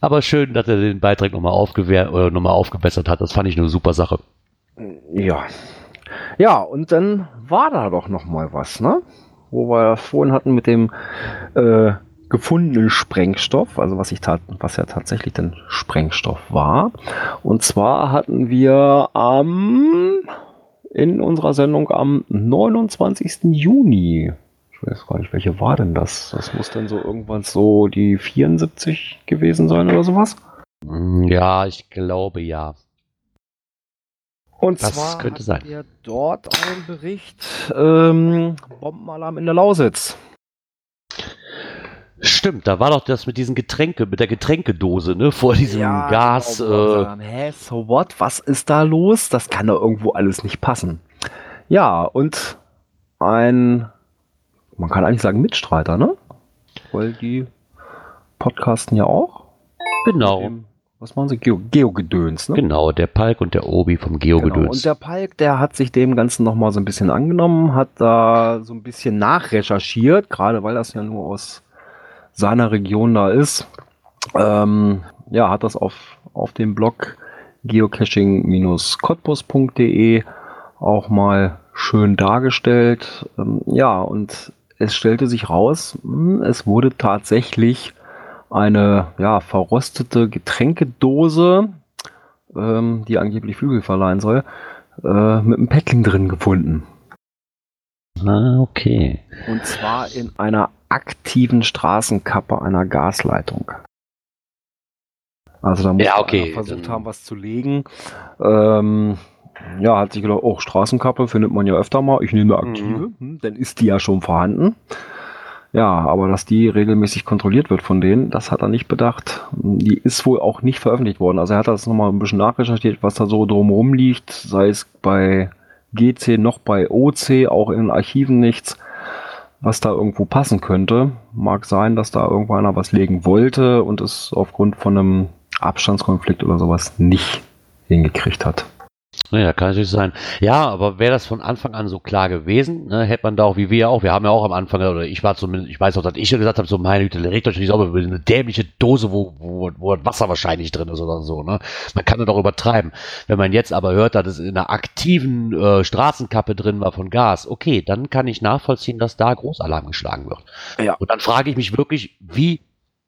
aber schön, dass er den Beitrag nochmal noch aufgebessert hat. Das fand ich eine super Sache. Ja. Ja, und dann war da doch noch mal was, ne? Wo wir das vorhin hatten mit dem äh, gefundenen Sprengstoff, also was, ich was ja tatsächlich dann Sprengstoff war. Und zwar hatten wir am in unserer Sendung am 29. Juni. Ich weiß gar nicht, welche war denn das? Das muss dann so irgendwann so die 74 gewesen sein oder sowas? Ja, ich glaube ja. Und das zwar könnte sein. wir dort einen Bericht ähm, Bombenalarm in der Lausitz. Stimmt, da war doch das mit diesen Getränke, mit der Getränkedose, ne, vor diesem ja, Gas. Genau, äh, Hä, so what? Was ist da los? Das kann doch irgendwo alles nicht passen. Ja, und ein, man kann eigentlich sagen Mitstreiter, ne? Weil die podcasten ja auch. Genau. was machen sie? Geo, Geogedöns, ne? Genau, der Palk und der Obi vom Geogedöns. Genau. Und der Palk, der hat sich dem Ganzen nochmal so ein bisschen angenommen, hat da so ein bisschen nachrecherchiert, gerade weil das ja nur aus seiner Region da ist, ähm, ja, hat das auf, auf dem Blog geocaching-cottbus.de auch mal schön dargestellt. Ähm, ja, und es stellte sich raus, hm, es wurde tatsächlich eine ja, verrostete Getränkedose, ähm, die angeblich Flügel verleihen soll, äh, mit einem Packling drin gefunden. Ah, okay. Und zwar in einer aktiven Straßenkappe einer Gasleitung. Also da muss ja, okay. versucht haben, was zu legen. Ähm, ja, hat sich gedacht, oh, Straßenkappe findet man ja öfter mal. Ich nehme aktive, mhm. hm, dann ist die ja schon vorhanden. Ja, aber dass die regelmäßig kontrolliert wird von denen, das hat er nicht bedacht. Die ist wohl auch nicht veröffentlicht worden. Also er hat das nochmal ein bisschen nachrecherchiert, was da so drumherum liegt, sei es bei GC noch bei OC, auch in den Archiven nichts was da irgendwo passen könnte. Mag sein, dass da irgendwo einer was legen wollte und es aufgrund von einem Abstandskonflikt oder sowas nicht hingekriegt hat. Ja, kann natürlich sein. Ja, aber wäre das von Anfang an so klar gewesen, ne, hätte man da auch, wie wir auch, wir haben ja auch am Anfang, oder ich war zumindest, ich weiß auch, dass ich schon gesagt habe, so meine Güte, regt euch nicht sauber über eine dämliche Dose, wo, wo, wo Wasser wahrscheinlich drin ist oder so, ne. Man kann das doch übertreiben. Wenn man jetzt aber hört, dass es in einer aktiven äh, Straßenkappe drin war von Gas, okay, dann kann ich nachvollziehen, dass da Großalarm geschlagen wird. Ja. Und dann frage ich mich wirklich, wie,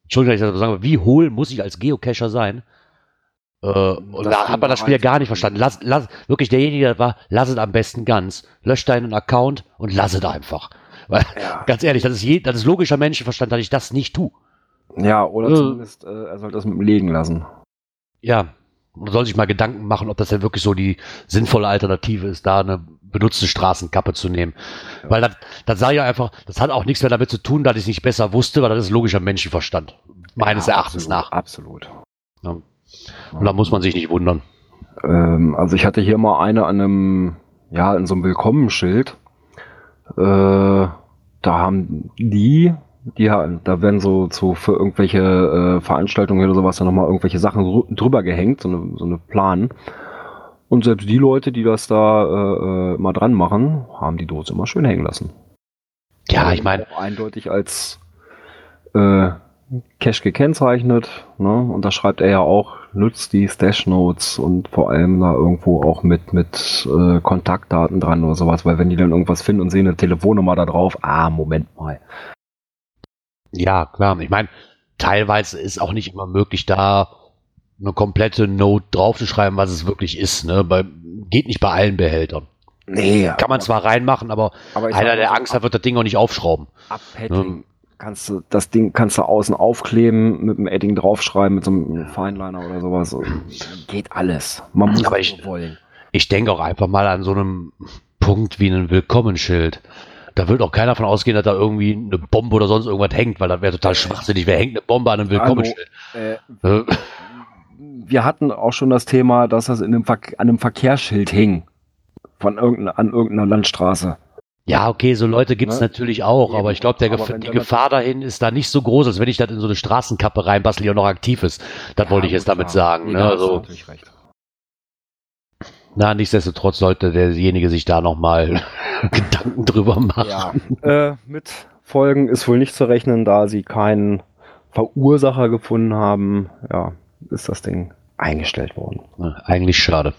Entschuldigung, ich das so sage, wie hohl muss ich als Geocacher sein, äh, und da hat man das Spiel ja gar nicht verstanden. Lass, lass, wirklich derjenige, der war, lass es am besten ganz. Lösch deinen Account und lass es einfach. [LAUGHS] Weil, ja. ganz ehrlich, das ist, je, das ist logischer Menschenverstand, dass ich das nicht tue. Ja, oder äh, zumindest, äh, er sollte das mit dem Legen lassen. Ja, man soll sich mal Gedanken machen, ob das denn wirklich so die sinnvolle Alternative ist, da eine benutzte Straßenkappe zu nehmen. Ja. Weil das, das sah ja einfach, das hat auch nichts mehr damit zu tun, dass ich es nicht besser wusste, weil das ist logischer Menschenverstand. Meines ja, Erachtens absolut, nach. Absolut. Ja. Und da muss man sich nicht wundern. Ähm, also ich hatte hier mal eine an einem, ja, in so einem Willkommenschild. Äh, da haben die Die, da werden so, so für irgendwelche äh, Veranstaltungen oder sowas dann nochmal irgendwelche Sachen rü- drüber gehängt, so eine, so eine Plan. Und selbst die Leute, die das da äh, äh, mal dran machen, haben die Dose immer schön hängen lassen. Ja, ich meine, eindeutig als äh, Cache gekennzeichnet. Ne? Und da schreibt er ja auch, nutzt die Stash Notes und vor allem da irgendwo auch mit, mit äh, Kontaktdaten dran oder sowas, weil wenn die dann irgendwas finden und sehen eine Telefonnummer da drauf, ah, Moment mal. ja, klar. Ich meine, teilweise ist auch nicht immer möglich, da eine komplette Note draufzuschreiben, was es wirklich ist. Ne? Bei, geht nicht bei allen Behältern. Nee, Kann man zwar reinmachen, aber, aber einer, der Angst hat, wird das Ding auch nicht aufschrauben. ab Padding Ähm, kannst du das Ding kannst du außen aufkleben, mit einem Edding draufschreiben, mit so einem Fineliner oder sowas. Geht alles. Man muss Aber ich- wollen. Ich denke auch einfach mal an so einem Punkt wie ein Willkommensschild. Da wird auch keiner von ausgehen, dass da irgendwie eine Bombe oder sonst irgendwas hängt, weil das wäre total schwachsinnig. Wer hängt eine Bombe an einem Willkommensschild? Äh, Äh, wir hatten auch schon das Thema, dass das in einem Ver an einem Verkehrsschild hing. Von irgendeiner, an irgendeiner Landstraße. Ja, okay, so Leute gibt's Ne? natürlich auch, Eben. aber ich glaube, Gef die Gefahr dahin ist da nicht so groß, als wenn ich das in so eine Straßenkappe reinbastle, die auch noch aktiv ist. Das wollte ich jetzt damit sagen. Ne? da hast du Also, natürlich recht. na, nichtsdestotrotz sollte derjenige sich da nochmal [LAUGHS] Gedanken drüber machen. Ja. äh, mit Folgen ist wohl nicht zu rechnen, da sie keinen Verursacher gefunden haben. Ja, ist das Ding eingestellt worden. Ne, Eigentlich schade.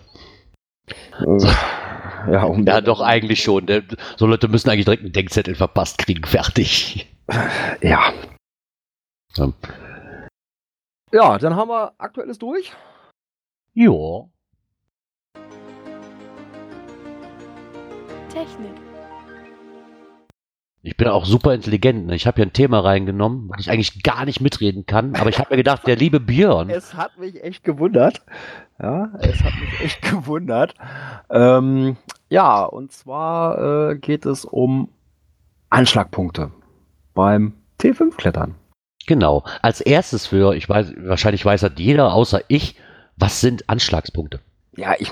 Äh, ja, um Ja, doch, eigentlich schon. Der- So Leute müssen eigentlich direkt einen Denkzettel verpasst kriegen. Fertig. Ja. Ja. Ja, dann haben wir aktuelles durch. Jo. Technik. Ich bin auch super intelligent. Ne? Ich habe hier ein Thema reingenommen, weil ich eigentlich gar nicht mitreden kann. Aber ich habe mir gedacht, der liebe Björn. Es hat mich echt gewundert. Ja, es hat mich echt [LAUGHS] gewundert. Ähm, ja, und zwar äh, geht es um Anschlagpunkte beim T5-Klettern. Genau. Als erstes für, ich weiß, wahrscheinlich weiß das jeder außer ich, was sind Anschlagspunkte? Ja, ich,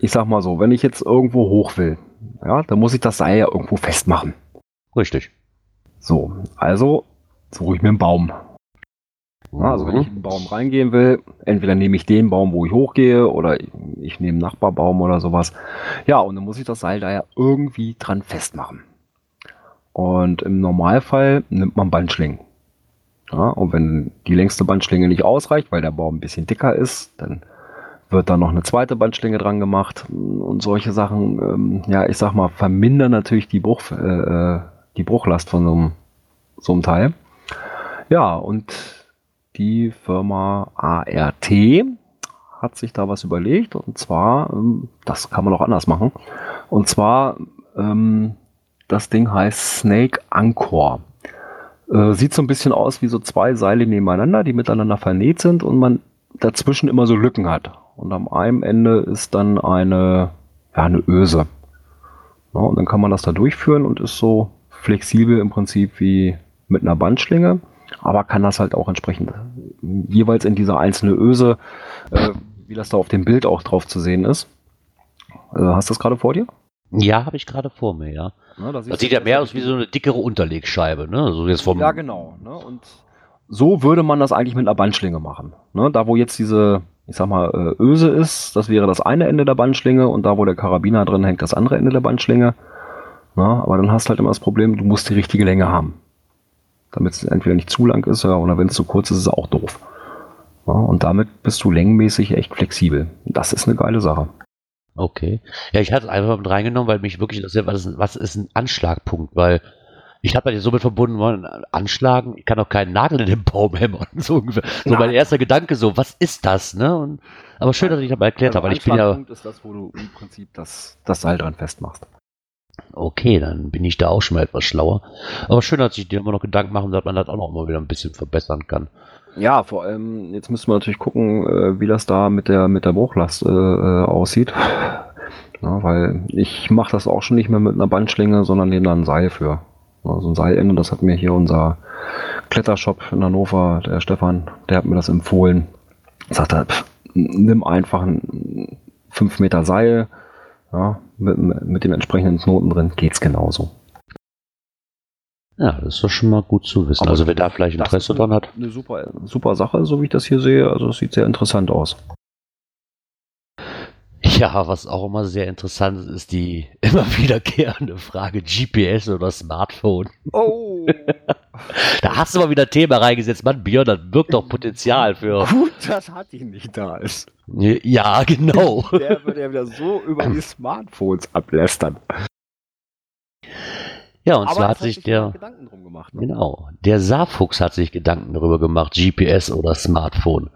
ich sag mal so, wenn ich jetzt irgendwo hoch will, ja, dann muss ich das Seil ja irgendwo festmachen. Richtig. So, also suche ich mir einen Baum. Also wenn ich in einen Baum reingehen will, entweder nehme ich den Baum, wo ich hochgehe, oder ich, ich nehme einen Nachbarbaum oder sowas. Ja, und dann muss ich das Seil da ja irgendwie dran festmachen. Und im Normalfall nimmt man Bandschlingen. Ja, und wenn die längste Bandschlinge nicht ausreicht, weil der Baum ein bisschen dicker ist, dann wird da noch eine zweite Bandschlinge dran gemacht und solche Sachen, ähm, ja, ich sag mal, vermindern natürlich die, Bruch, äh, äh, die Bruchlast von so einem, so einem Teil. Ja, und die Firma ART hat sich da was überlegt und zwar, ähm, das kann man auch anders machen, und zwar, ähm, das Ding heißt Snake Anchor. Äh, sieht so ein bisschen aus wie so zwei Seile nebeneinander, die miteinander vernäht sind und man dazwischen immer so Lücken hat. Und am einen Ende ist dann eine, ja, eine Öse. Ja, und dann kann man das da durchführen und ist so flexibel im Prinzip wie mit einer Bandschlinge, aber kann das halt auch entsprechend jeweils in dieser einzelne Öse, äh, wie das da auf dem Bild auch drauf zu sehen ist. Äh, hast du das gerade vor dir? Ja, habe ich gerade vor mir, ja. Ja, da Das sieht ja mehr aus wie so eine dickere Unterlegscheibe, ne? So jetzt vom. Ja, genau. Ne? Und so würde man das eigentlich mit einer Bandschlinge machen. Ne? Da, wo jetzt diese, ich sag mal, äh, Öse ist, das wäre das eine Ende der Bandschlinge und da, wo der Karabiner drin hängt, das andere Ende der Bandschlinge. Na, aber dann hast du halt immer das Problem, du musst die richtige Länge haben. Damit es entweder nicht zu lang ist ja, oder wenn es zu kurz ist, ist es auch doof. Ja, und damit bist du längenmäßig echt flexibel. Das ist eine geile Sache. Okay. Ja, ich hatte es einfach mit reingenommen, weil mich wirklich interessiert, was ist, was ist ein Anschlagpunkt? Weil ich habe jetzt so mit verbunden, wollen anschlagen, ich kann auch keinen Nagel in den Baum hämmern. [LAUGHS] So, ungefähr. so mein erster Gedanke so, was ist das? Ne? Und, aber schön, dass ich das mal erklärt habe, weil ich bin ja, Anschlagpunkt ist das, wo du im Prinzip das, das Seil dran festmachst. Okay, dann bin ich da auch schon mal etwas schlauer. Aber schön, dass ich dir immer noch Gedanken machen, dass man das auch noch mal wieder ein bisschen verbessern kann. Ja, vor allem, jetzt müssen wir natürlich gucken, äh, wie das da mit der, mit der Bruchlast äh, äh, aussieht. Ja, weil ich mache das auch schon nicht mehr mit einer Bandschlinge, sondern nehme da ein Seil für. Ja, so ein Seilende, das hat mir hier unser Klettershop in Hannover, der Stefan, der hat mir das empfohlen. Sagt er, nimm einfach ein 5 Meter Seil, ja, mit, mit dem entsprechenden Knoten drin, geht's genauso. Ja, das ist doch schon mal gut zu wissen. Aber also wer da vielleicht Interesse dran hat. Eine super, super Sache, so wie ich das hier sehe. Also es sieht sehr interessant aus. Ja, was auch immer sehr interessant ist, ist die [LAUGHS] immer wiederkehrende Frage GPS oder Smartphone. Oh, [LAUGHS] Da hast du mal wieder Thema reingesetzt. Mann, Björn, das birgt doch Potenzial für. [LAUGHS] gut, dass Hatti nicht da ist. Ja, genau. Der wird ja wieder so über die Smartphones ablästern. Ja, und Aber zwar hat sich der. Gedanken drum gemacht. Ne? Genau. Der Saarfuchs hat sich Gedanken darüber gemacht, GPS oder Smartphone.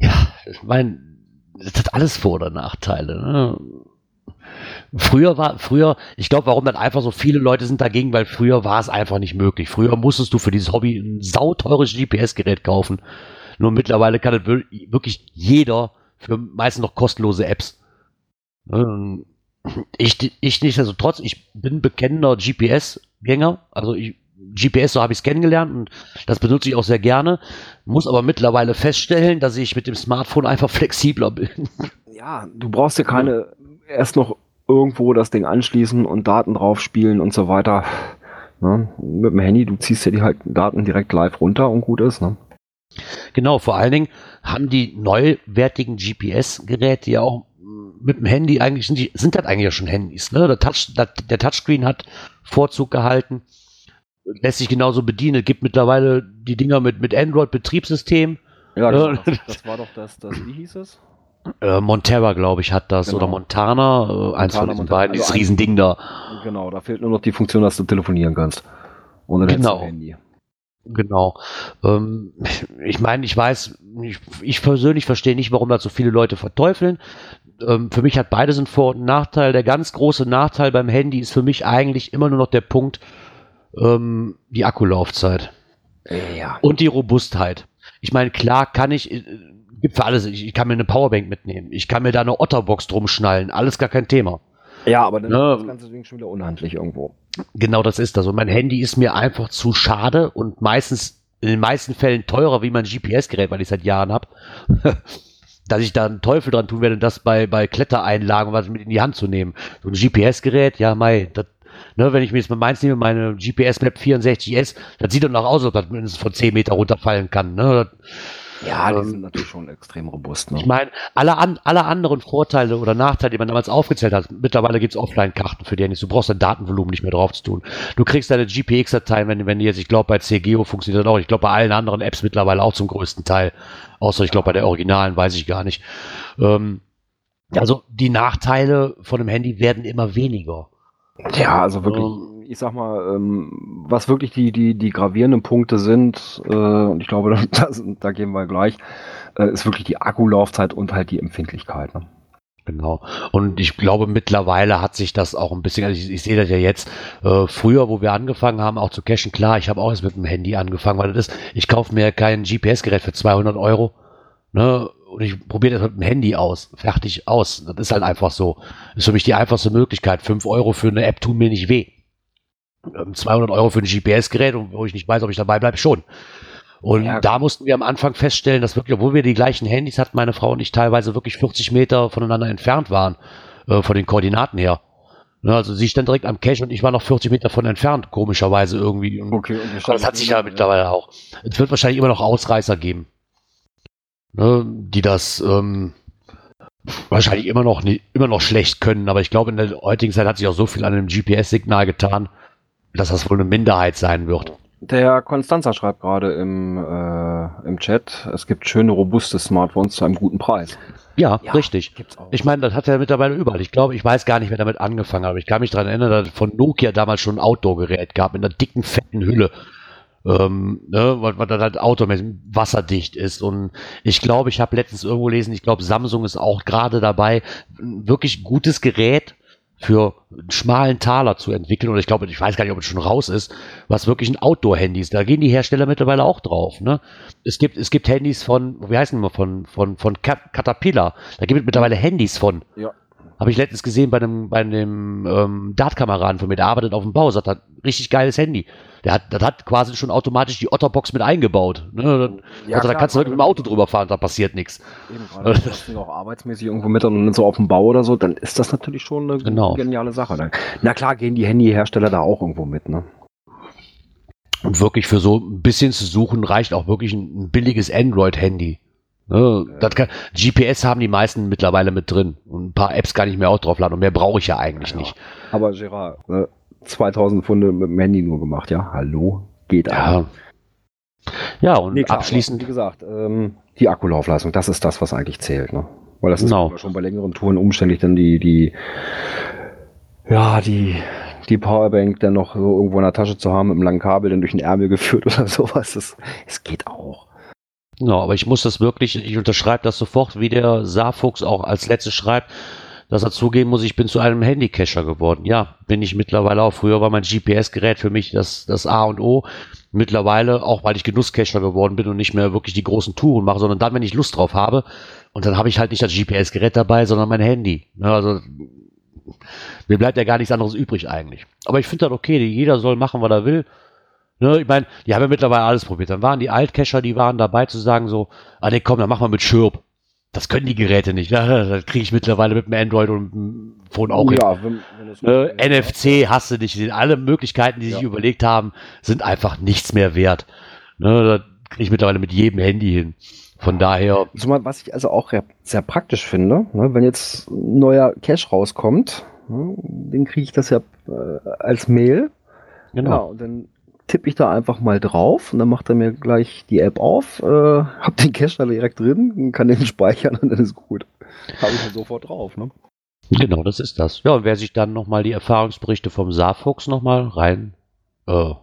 Ja, ich meine, das hat alles Vor- oder Nachteile. Ne? Früher war, früher, ich glaube, warum dann einfach so viele Leute sind dagegen, weil früher war es einfach nicht möglich. Früher musstest du für dieses Hobby ein sauteures GPS-Gerät kaufen. Nur mittlerweile kann es wir- wirklich jeder für meistens noch kostenlose Apps. Ähm, Ich, ich nicht, also trotz, ich bin bekennender GPS-Gänger, also ich, GPS, so habe ich es kennengelernt und das benutze ich auch sehr gerne, muss aber mittlerweile feststellen, dass ich mit dem Smartphone einfach [LAUGHS] flexibler bin. Ja, du brauchst ja keine erst noch irgendwo das Ding anschließen und Daten drauf spielen und so weiter. Ne? Mit dem Handy, du ziehst ja die halt Daten direkt live runter und gut ist. Ne? Genau, vor allen Dingen haben die neuwertigen GPS-Geräte ja auch mm, mit dem Handy eigentlich, sind, die, sind das eigentlich ja schon Handys. Ne? Der, Touch, der, der Touchscreen hat Vorzug gehalten, lässt sich genauso bedienen. Es gibt mittlerweile die Dinger mit, mit Android-Betriebssystem. Ja, Ja. das, das, das war doch das, das, wie hieß es? Äh, Montera, glaube ich, hat das. Genau. Oder Montana, äh, eins von Montana, diesen Montana. beiden, Also dieses ein- Riesending da. Genau, da fehlt nur noch die Funktion, dass du telefonieren kannst. Dann Genau. Handy. Genau. Ähm, ich meine, ich weiß, ich, ich persönlich verstehe nicht, warum das so viele Leute verteufeln. Ähm, für mich hat beides einen Vor- und Nachteil. Der ganz große Nachteil beim Handy ist für mich eigentlich immer nur noch der Punkt, ähm, die Akkulaufzeit Ja. und die Robustheit. Ich meine, klar kann ich, äh, gibt für alles, ich, ich kann mir eine Powerbank mitnehmen, ich kann mir da eine Otterbox drum schnallen, alles gar kein Thema. Ja, aber dann Ja. ist das ganze Ding schon wieder unhandlich irgendwo. Genau das ist das. Und mein Handy ist mir einfach zu schade und meistens, in den meisten Fällen teurer wie mein GPS-Gerät, weil ich seit Jahren habe. [LAUGHS] dass ich da einen Teufel dran tun werde, das bei, bei Klettereinlagen was mit in die Hand zu nehmen. So ein GPS-Gerät, ja, mei, das, ne, wenn ich mir jetzt mal meins nehme, meine GPS-Map 64S, das sieht doch noch aus, als ob das mindestens von 10 Meter runterfallen kann. Ne? Das, Ja, die Ähm, sind natürlich schon extrem robust. Ne? ich meine, alle, an, alle anderen Vorteile oder Nachteile, die man damals aufgezählt hat, mittlerweile gibt es Offline-Karten für die Handys. Du brauchst dein Datenvolumen nicht mehr drauf zu tun. Du kriegst deine GPX-Dateien, wenn, wenn die jetzt, ich glaube, bei CGO funktioniert das auch. Ich glaube, bei allen anderen Apps mittlerweile auch zum größten Teil. Außer, ich glaube, bei der Originalen weiß ich gar nicht. Ähm, also, die Nachteile von dem Handy werden immer weniger. Ja, also wirklich, Ähm. ich sag mal, ähm, was wirklich die, die, die gravierenden Punkte sind, äh, und ich glaube, [LAUGHS] da, da gehen wir gleich, äh, ist wirklich die Akkulaufzeit und halt die Empfindlichkeit. Ne? Genau. Und ich glaube, mittlerweile hat sich das auch ein bisschen, also ich, ich sehe das ja jetzt, äh, früher, wo wir angefangen haben, auch zu cashen, klar, ich habe auch jetzt mit dem Handy angefangen, weil das ist, ich kaufe mir kein GPS-Gerät für 200 Euro, ne, und ich probiere das mit dem Handy aus, fertig aus. Das ist halt einfach so. Ist für mich die einfachste Möglichkeit. 5 Euro für eine App tun mir nicht weh. Ähm, 200 Euro für ein GPS-Gerät, und wo ich nicht weiß, ob ich dabei bleibe, schon. Und Ja. da mussten wir am Anfang feststellen, dass wirklich, obwohl wir die gleichen Handys hatten, meine Frau und ich teilweise wirklich 40 Meter voneinander entfernt waren, äh, von den Koordinaten her. Ne, also sie stand direkt am Cache und ich war noch 40 Meter von entfernt, komischerweise irgendwie. Okay, und das hat sich ja mittlerweile auch. Es wird wahrscheinlich immer noch Ausreißer geben, ne, die das ähm, wahrscheinlich immer noch, nie, immer noch schlecht können. Aber ich glaube, in der heutigen Zeit hat sich auch so viel an dem GPS-Signal getan, dass das wohl eine Minderheit sein wird. Der Konstanzer schreibt gerade im, äh, im Chat, es gibt schöne, robuste Smartphones zu einem guten Preis. Ja, Ja, richtig. Ich meine, das hat er mittlerweile überall. Ich glaube, ich weiß gar nicht, wer damit angefangen hat, aber ich kann mich daran erinnern, dass es von Nokia damals schon ein Outdoor-Gerät gab mit einer dicken, fetten Hülle. Ähm, ne, was, was dann halt automäßig wasserdicht ist. Und ich glaube, ich habe letztens irgendwo gelesen, ich glaube, Samsung ist auch gerade dabei, ein wirklich gutes Gerät für einen schmalen Taler zu entwickeln. Und ich glaube, ich weiß gar nicht, ob es schon raus ist, was wirklich ein Outdoor-Handy ist. Da gehen die Hersteller mittlerweile auch drauf. Ne? Es gibt, es gibt Handys von, wie heißen die mal, von, von, von Cat- Caterpillar. Da gibt es mittlerweile Handys von. Ja. Habe ich letztens gesehen bei einem, bei einem ähm, Dart-Kameraden von mir, der arbeitet auf dem Bau, sagt, hat ein richtig geiles Handy. Der hat, das hat quasi schon automatisch die Otterbox mit eingebaut. Ne? Dann, Ja, also da klar, kannst du wirklich mit dem Auto drüber fahren, da passiert nichts. Eben, gerade wenn du auch arbeitsmäßig irgendwo mit und so auf dem Bau oder so, dann ist das natürlich schon eine Genau. geniale Sache. Dann. Na klar gehen die Handyhersteller da auch irgendwo mit, ne? Und wirklich für so ein bisschen zu suchen reicht auch wirklich ein, ein billiges Android-Handy. Ne, kann, GPS haben die meisten mittlerweile mit drin. Und ein paar Apps kann ich mir auch draufladen und mehr brauche ich ja eigentlich Ja. nicht. Aber Gerard, äh, 2000 Pfunde mit dem Handy nur gemacht, ja? Hallo? Geht Ja. aber. Ja, und Nee, klar, abschließend. Wie gesagt, ähm, die Akkulaufleistung, das ist das, was eigentlich zählt. Ne? Weil das ist Genau. schon bei längeren Touren umständlich, dann die, die, ja, die, die Powerbank dann noch so irgendwo in der Tasche zu haben, mit einem langen Kabel dann durch den Ärmel [LAUGHS] geführt oder sowas. Das, es geht auch. Genau, aber ich muss das wirklich, ich unterschreibe das sofort, wie der Saarfuchs auch als letztes schreibt, dass er zugeben muss, ich bin zu einem Handycacher geworden. Ja, bin ich mittlerweile auch. Früher war mein GPS-Gerät für mich das, das A und O. Mittlerweile, auch weil ich Genusscacher geworden bin und nicht mehr wirklich die großen Touren mache, sondern dann, wenn ich Lust drauf habe. Und dann habe ich halt nicht das GPS-Gerät dabei, sondern mein Handy. Also mir bleibt ja gar nichts anderes übrig eigentlich. Aber ich finde das okay, jeder soll machen, was er will. Ne, ich meine, die haben ja mittlerweile alles probiert. Dann waren die Altcacher, die waren dabei zu sagen so, ah nee, komm, dann mach mal mit Schirp. Das können die Geräte nicht. Ja, [LAUGHS] das kriege ich mittlerweile mit dem Android und dem Phone auch hin. ja, wenn, wenn das Ne, NFC hast du nicht. Alle Möglichkeiten, die sich Ja. überlegt haben, sind einfach nichts mehr wert. Ne, das kriege ich mittlerweile mit jedem Handy hin. Von daher, Zumal, was ich also auch sehr, praktisch finde, ne, wenn jetzt ein neuer Cache rauskommt, ne, den kriege ich das ja äh, als Mail. Ja, genau. und dann tippe ich da einfach mal drauf und dann macht er mir gleich die App auf, äh, [LAUGHS] hab den Cache da direkt drin, kann den [LAUGHS] speichern und dann ist gut. Habe ich dann sofort drauf, ne? Genau, das ist das. Ja, und wer sich dann nochmal die Erfahrungsberichte vom Saarfuchs nochmal rein äh,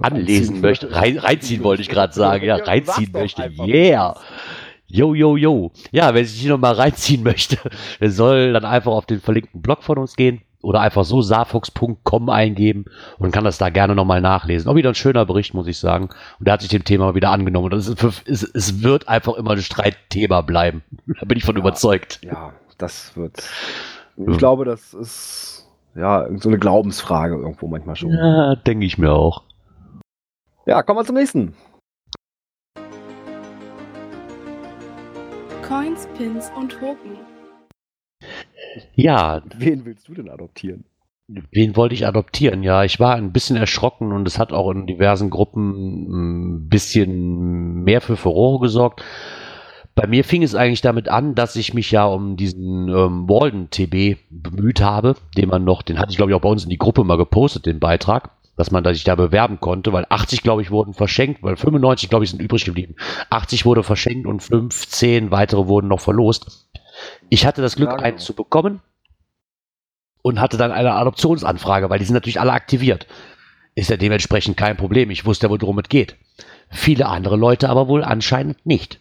anlesen möchte, rein, reinziehen wollte ich gerade sagen, ja, Ja, reinziehen möchte. Yeah! Yo, yo, yo. Ja, wer sich hier nochmal reinziehen [LAUGHS] möchte, der soll dann einfach auf den verlinkten Blog von uns gehen oder einfach so saarfuchs.com eingeben und kann das da gerne nochmal nachlesen. Auch wieder ein schöner Bericht, muss ich sagen. Und der hat sich dem Thema wieder angenommen. Und das ist, es, es wird einfach immer ein Streitthema bleiben. [LAUGHS] Da bin ich von Ja. überzeugt. Ja, das wird. Ja. Ich glaube, das ist ja so eine Glaubensfrage irgendwo manchmal schon. Ja, denke ich mir auch. Ja, kommen wir zum nächsten. Coins, Pins und Token. Ja, Wen willst du denn adoptieren? Wen wollte ich adoptieren? Ja, ich war ein bisschen erschrocken und es hat auch in diversen Gruppen ein bisschen mehr für Furore gesorgt. Bei mir fing es eigentlich damit an, dass ich mich ja um diesen ähm, Walden TB bemüht habe, den man noch, den hatte ich glaube ich auch bei uns in die Gruppe mal gepostet, den Beitrag, dass man sich da bewerben konnte, weil 80 glaube ich wurden verschenkt, weil 95 glaube ich sind übrig geblieben. 80 wurde verschenkt und 15 weitere wurden noch verlost. Ich hatte das Glück, Ja, genau. einen zu bekommen und hatte dann eine Adoptionsanfrage, weil die sind natürlich alle aktiviert. Ist ja dementsprechend kein Problem. Ich wusste ja, worum es geht. Viele andere Leute aber wohl anscheinend nicht.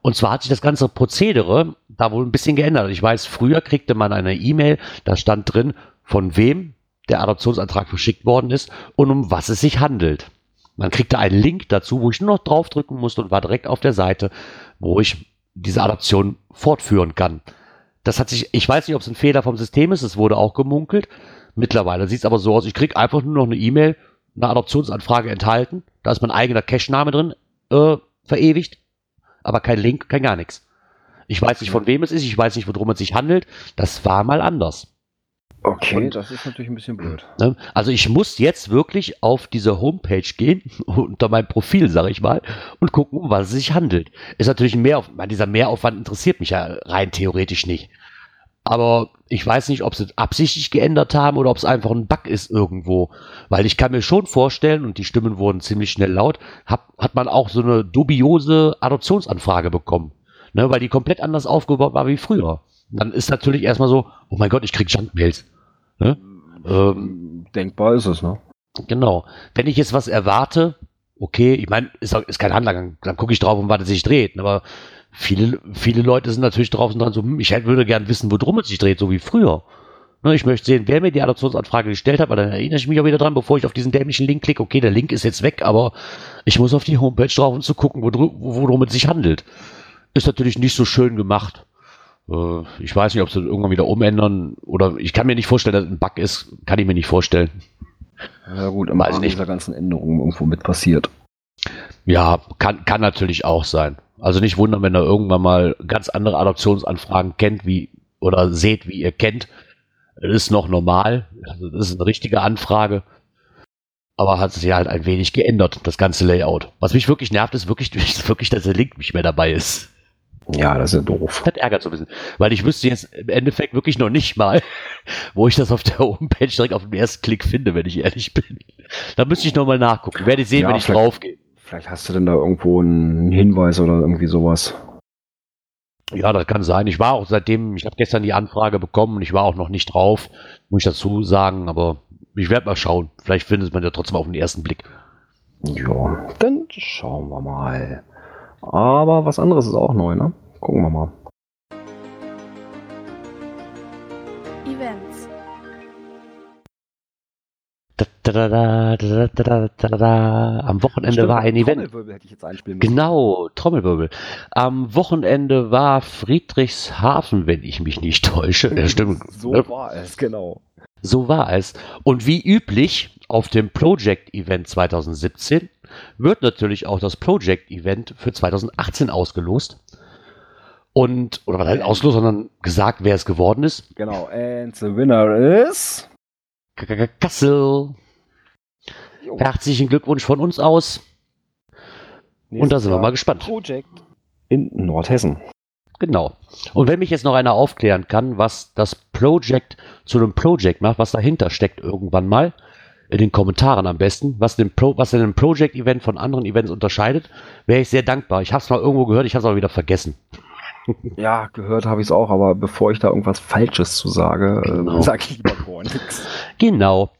Und zwar hat sich das ganze Prozedere da wohl ein bisschen geändert. Ich weiß, früher kriegte man eine E-Mail, da stand drin, von wem der Adoptionsantrag verschickt worden ist und um was es sich handelt. Man kriegte einen Link dazu, wo ich nur noch draufdrücken musste und war direkt auf der Seite, wo ich diese Adoption fortführen kann. Das hat sich, ich weiß nicht, ob es ein Fehler vom System ist, es wurde auch gemunkelt. Mittlerweile sieht es aber so aus, ich kriege einfach nur noch eine E-Mail, eine Adoptionsanfrage enthalten, da ist mein eigener Cache-Name drin, äh, verewigt, aber kein Link, kein gar nichts. Ich weiß nicht, von wem es ist, ich weiß nicht, worum es sich handelt. Das war mal anders. Okay, Und- das ist natürlich ein bisschen blöd. Ne? Also ich muss jetzt wirklich auf diese Homepage gehen, [LAUGHS] unter mein Profil, sage ich mal, und gucken, um was es sich handelt. Ist natürlich ein Mehraufwand. Dieser Mehraufwand interessiert mich ja rein theoretisch nicht. Aber ich weiß nicht, ob sie es absichtlich geändert haben oder ob es einfach ein Bug ist irgendwo. Weil ich kann mir schon vorstellen, und die Stimmen wurden ziemlich schnell laut, hab, hat man auch so eine dubiose Adoptionsanfrage bekommen. Ne? Weil die komplett anders aufgebaut war wie früher. Dann ist natürlich erstmal so, oh mein Gott, ich krieg Junkmails. Ne? Ähm, Denkbar ist es, ne? Genau. Wenn ich jetzt was erwarte, okay, ich meine, ist, ist kein Handlanger, dann gucke ich drauf, was es sich dreht. Aber viele, viele Leute sind natürlich drauf und dran so, hm, ich hätte- würde gern wissen, worum es sich dreht, so wie früher. Ne, ich möchte sehen, wer mir die Adoptionsanfrage gestellt hat, weil dann erinnere ich mich auch wieder dran, bevor ich auf diesen dämlichen Link klicke. Okay, der Link ist jetzt weg, aber ich muss auf die Homepage drauf, um zu gucken, wodru- worum es sich handelt. Ist natürlich nicht so schön gemacht. Äh, Ich weiß nicht, ob sie das irgendwann wieder umändern oder ich kann mir nicht vorstellen, dass es ein Bug ist. Kann ich mir nicht vorstellen. Ja gut, im Rahmen dieser ganzen Änderungen irgendwo mit passiert. Ja, kann, kann natürlich auch sein. Also nicht wundern, wenn ihr irgendwann mal ganz andere Adoptionsanfragen kennt, wie oder seht, wie ihr kennt. Das ist noch normal. Also Das ist eine richtige Anfrage. aber hat sich halt ein wenig geändert, das ganze Layout. Was mich wirklich nervt, ist wirklich, ist [LAUGHS] wirklich dass der Link nicht mehr dabei ist. Ja, das ist ja doof. Das ärgert so ein bisschen. Weil ich wüsste jetzt im Endeffekt wirklich noch nicht mal, [LAUGHS] wo ich das auf der Homepage direkt auf den ersten Klick finde, wenn ich ehrlich bin. Da müsste ich nochmal nachgucken. Werde ich sehen, Ja, wenn ich draufgehe. Vielleicht hast du denn da irgendwo einen Hinweis oder irgendwie sowas. Ja, das kann sein. Ich war auch seitdem, ich habe gestern die Anfrage bekommen und ich war auch noch nicht drauf, muss ich dazu sagen, aber ich werde mal schauen. Vielleicht findet man ja trotzdem auf den ersten Blick. Ja, dann schauen wir mal. Aber was anderes ist auch neu, ne? Gucken wir mal. Events. Am Wochenende Stimmt, war ein Event. Trommelwirbel hätte ich jetzt einspielen müssen. Genau, Trommelwirbel. Am Wochenende war Friedrichshafen, wenn ich mich nicht täusche. Ja, [LAUGHS] stimmt. so war es, genau. So war es. Und wie üblich auf dem Project Event 2017 wird natürlich auch das Project Event für 2018 ausgelost. Und, oder was heißt ausgelost, sondern gesagt, wer es geworden ist. Genau. And the winner is. Kassel. Herzlichen Glückwunsch von uns aus. Und da sind wir mal gespannt. Project in Nordhessen. Genau. Und wenn mich jetzt noch einer aufklären kann, was das Project zu einem Project macht, was dahinter steckt irgendwann mal, in den Kommentaren am besten, was, den Pro, was denn ein Project-Event von anderen Events unterscheidet, wäre ich sehr dankbar. Ich habe es mal irgendwo gehört, ich habe es aber wieder vergessen. [LAUGHS] Ja, gehört habe ich es auch, aber bevor ich da irgendwas Falsches zu sage, Genau. äh, sage ich lieber gar nichts. [LAUGHS] Genau.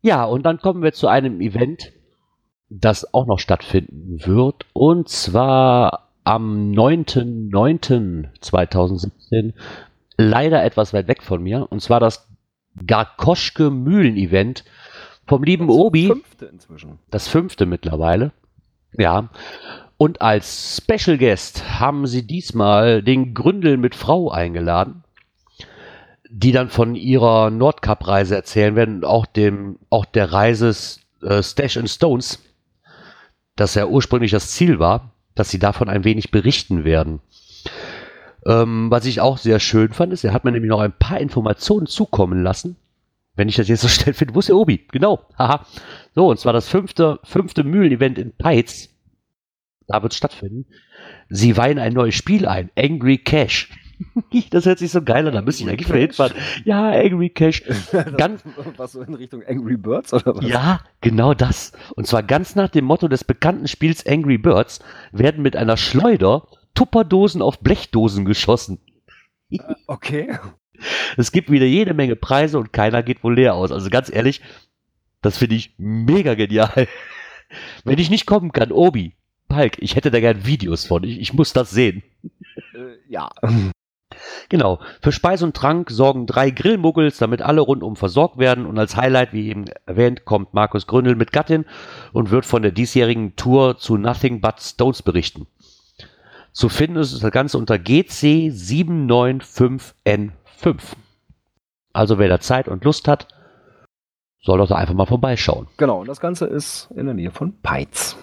Ja, und dann kommen wir zu einem Event, das auch noch stattfinden wird, und zwar am 9.9.2017, leider etwas weit weg von mir, und zwar das Garkoschke Mühlen-Event vom lieben Obi. Fünfte inzwischen. das fünfte mittlerweile. Ja. Und als Special Guest haben sie diesmal den Gründel mit Frau eingeladen, die dann von ihrer Nordcup-Reise erzählen werden und auch dem, auch der Reise äh, Stash and Stones, das ja ursprünglich das Ziel war, dass sie davon ein wenig berichten werden. Ähm, was ich auch sehr schön fand, ist, er hat mir nämlich noch ein paar Informationen zukommen lassen. Wenn ich das jetzt so [LAUGHS] schnell finde, wo ist der Obi? Genau. Haha. So, und zwar das fünfte, fünfte Mühlen-Event in Peitz. Da wird es stattfinden. Sie weihen ein neues Spiel ein. Angry Cash. [LAUGHS] das hört sich so geil an, da müsste ich eigentlich mal hinfahren. Ja, Angry Cash. [LAUGHS] Ganz, was so in Richtung Angry Birds oder was? ja, genau das. Und zwar ganz nach dem Motto des bekannten Spiels Angry Birds werden mit einer Schleuder Tupperdosen auf Blechdosen geschossen. Okay. Es gibt wieder jede Menge Preise und keiner geht wohl leer aus. Also ganz ehrlich, das finde ich mega genial. [LAUGHS] Wenn ich nicht kommen kann, Obi, Palk, ich hätte da gern Videos von. Ich, ich muss das sehen. Äh, ja. [LAUGHS] Genau. Für Speis und Trank sorgen drei Grillmuggels, damit alle rundum versorgt werden. Und als Highlight, wie eben erwähnt, kommt Markus Gründel mit Gattin und wird von der diesjährigen Tour zu Nothing But Stones berichten. Zu finden ist das Ganze unter GC795N5. Also wer da Zeit und Lust hat, soll doch da einfach mal vorbeischauen. Genau, und das Ganze ist in der Nähe von Peitz.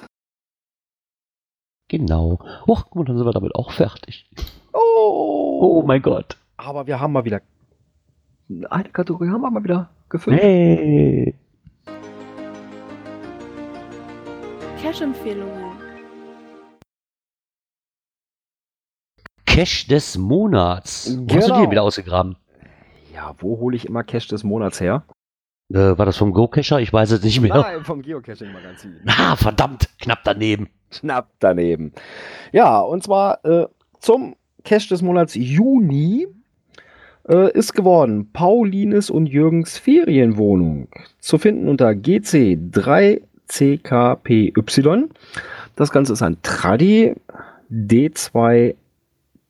Genau. Oh, guck mal, dann sind wir damit auch fertig. Oh, Oh mein Gott. Aber wir haben mal wieder. Eine Kategorie haben wir mal wieder gefüllt. Hey. Cash-Empfehlungen. Cash des Monats. Wo hast du Genau. den wieder ausgegraben? Ja, wo hole ich immer Cash des Monats her? Äh, war das vom Go-Cacher? Ich weiß es nicht mehr. Nein, vom Geocaching-Magazin. [LAUGHS] Ah, verdammt, knapp daneben. Knapp daneben. Ja, und zwar äh, zum Cash des Monats Juni äh, ist geworden Paulines und Jürgens Ferienwohnung. Zu finden unter GC3CKPY. Das Ganze ist ein Tradi D2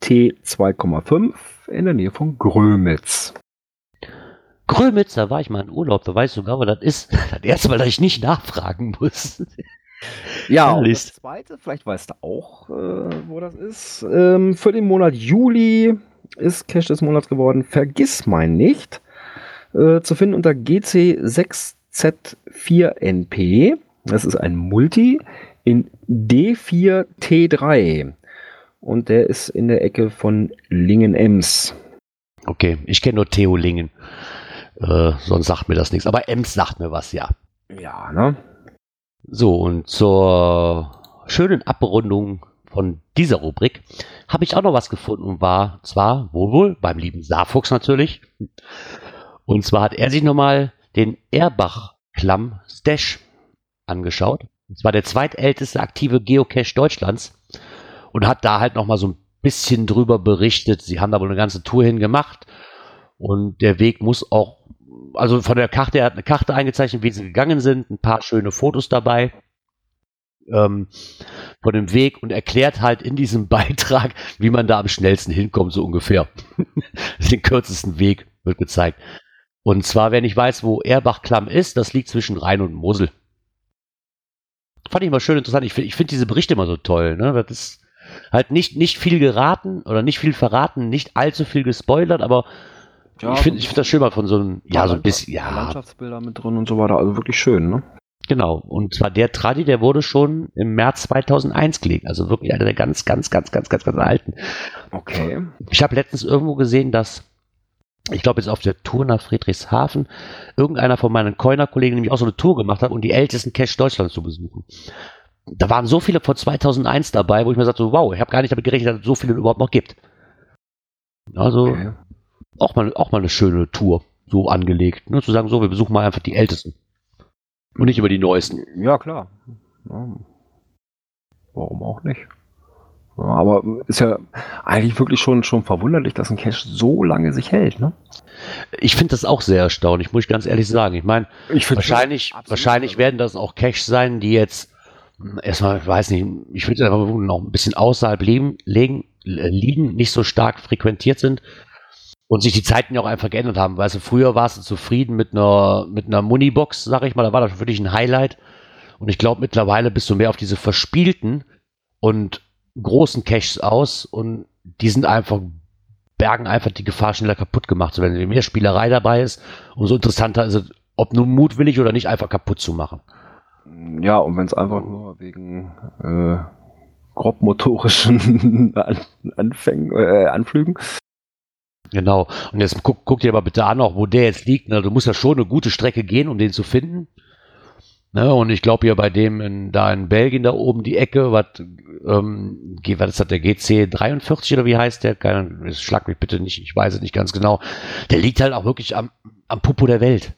T2,5 in der Nähe von Grömitz. Grömitz, da war ich mal in Urlaub, da weiß ich sogar, aber das ist [LAUGHS] das erste Mal, dass ich nicht nachfragen muss. Ja, und das zweite, vielleicht weißt du auch, äh, wo das ist. Ähm, für den Monat Juli ist Cash des Monats geworden. Vergiss mein nicht. Äh, zu finden unter GC6Z4NP. Das ist ein Multi in D4T3. Und der ist in der Ecke von Lingen-Ems. Okay, ich kenne nur Theo Lingen. Äh, sonst sagt mir das nichts. Aber Ems sagt mir was, ja. Ja, ne? So, und zur schönen Abrundung von dieser Rubrik habe ich auch noch was gefunden und war zwar wohl wohl beim lieben Saarfuchs natürlich. Und zwar hat er sich nochmal den Erbach-Klamm Stash angeschaut. Und zwar der zweitälteste aktive Geocache Deutschlands und hat da halt nochmal so ein bisschen drüber berichtet. Sie haben da wohl eine ganze Tour hingemacht und der Weg muss auch, also von der Karte, er hat eine Karte eingezeichnet, wie sie gegangen sind, ein paar schöne Fotos dabei ähm, von dem Weg und erklärt halt in diesem [LAUGHS] Beitrag, wie man da am schnellsten hinkommt, so ungefähr. [LAUGHS] Den kürzesten Weg wird gezeigt. Und zwar, wer nicht weiß, wo Erbach-Klamm ist, das liegt zwischen Rhein und Mosel. Fand ich mal schön interessant. Ich finde ich find diese Berichte immer so toll. Ne? Das ist halt nicht, nicht viel geraten oder nicht viel verraten, nicht allzu viel gespoilert, aber Ja, ich finde ich find das schön mal von so einem, ja, so ein bisschen, ja, Landschaftsbilder mit drin und so weiter. Also wirklich schön, ne? Genau. Und zwar der Tradi, der wurde schon im März 2001 gelegt. Also wirklich einer der ganz, ganz, ganz, ganz, ganz, ganz alten. Okay. Ich habe letztens irgendwo gesehen, dass, ich glaube jetzt auf der Tour nach Friedrichshafen, irgendeiner von meinen Coiner-Kollegen nämlich auch so eine Tour gemacht hat, um die ältesten Cache Deutschlands zu besuchen. Da waren so viele von 2001 dabei, wo ich mir sagte, so, wow, ich habe gar nicht damit gerechnet, dass es so viele überhaupt noch gibt. Also okay. auch, mal, auch mal eine schöne Tour, so angelegt. Nur zu sagen, so, wir besuchen mal einfach die ältesten. Und nicht über die neuesten. Ja, klar. Ja. Warum auch nicht? Ja, aber ist ja eigentlich wirklich schon, schon verwunderlich, dass ein Cache so lange sich hält, ne? Ich finde das auch sehr erstaunlich, muss ich ganz ehrlich sagen. Ich meine, wahrscheinlich, wahrscheinlich werden das auch Caches sein, die jetzt erstmal, ich weiß nicht, ich würde einfach noch ein bisschen außerhalb liegen, liegen, äh, liegen, nicht so stark frequentiert sind und sich die Zeiten ja auch einfach geändert haben. Weißt du, früher warst du zufrieden mit einer, mit einer Munibox, sag ich mal, da war das für dich ein Highlight. Und ich glaube, mittlerweile bist du mehr auf diese verspielten und großen Caches aus und die sind einfach, bergen einfach die Gefahr, schneller kaputt gemacht zu werden. Je mehr Spielerei dabei ist, umso interessanter ist es, ob nun mutwillig oder nicht, einfach kaputt zu machen. Ja, und wenn es einfach nur wegen äh, grobmotorischen [LAUGHS] An Anfängen, äh, Anflügen. Genau. Und jetzt guck, guck dir aber bitte an, auch wo der jetzt liegt. Ne? Du musst ja schon eine gute Strecke gehen, um den zu finden. Ne? Und ich glaube hier bei dem in, da in Belgien da oben die Ecke, was, ähm, was ist das, der GC 43 oder wie heißt der? Keine, schlag mich bitte nicht, ich weiß es nicht ganz genau. Der liegt halt auch wirklich am, am Popo der Welt.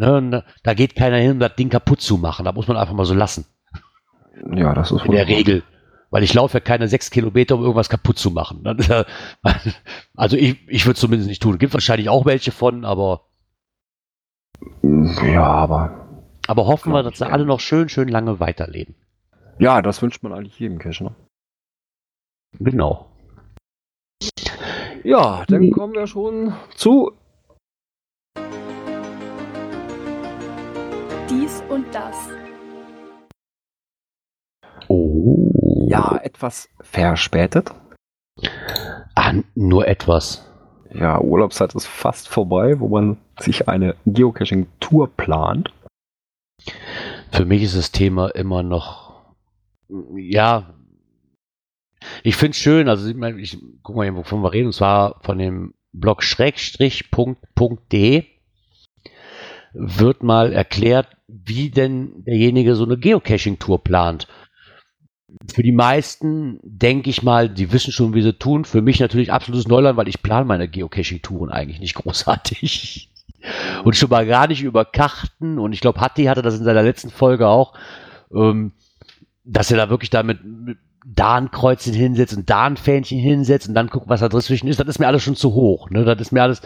Ne? Da- geht keiner hin, um das Ding kaputt zu machen. Da muss man einfach mal so lassen. Ja, das ist In der Regel. Weil ich laufe ja keine sechs Kilometer, um irgendwas kaputt zu machen. [LAUGHS] Also ich, ich würde zumindest nicht tun. Gibt wahrscheinlich auch welche von, aber, Ja, aber aber hoffen wir, dass sie alle noch schön, schön lange weiterleben. ja, das wünscht man eigentlich jedem Cache, ne? Genau. Ja, dann kommen wir schon zu Dies und das. Oh. ja etwas verspätet. Ah, nur etwas. Ja, Urlaubszeit ist fast vorbei, wo man sich eine Geocaching-Tour plant. Für mich ist das Thema immer noch, ja, ich finde es schön, also ich, mein, ich guck mal, wovon wir reden, und zwar von dem Blog schrägstrich.de wird mal erklärt, wie denn derjenige so eine Geocaching-Tour plant. Für die meisten denke ich mal, die wissen schon, wie sie tun. Für mich natürlich absolutes Neuland, weil ich plane meine Geocaching-Touren eigentlich nicht [LAUGHS] großartig. Und schon mal gar nicht über Karten. Und ich glaube, Hatti hatte das in seiner letzten Folge auch, ähm, dass er da wirklich da mit, da hinsetzt und da ein Fähnchen hinsetzt und dann guckt, was da dazwischen ist. Das ist mir alles schon zu hoch. Ne? Das ist mir alles.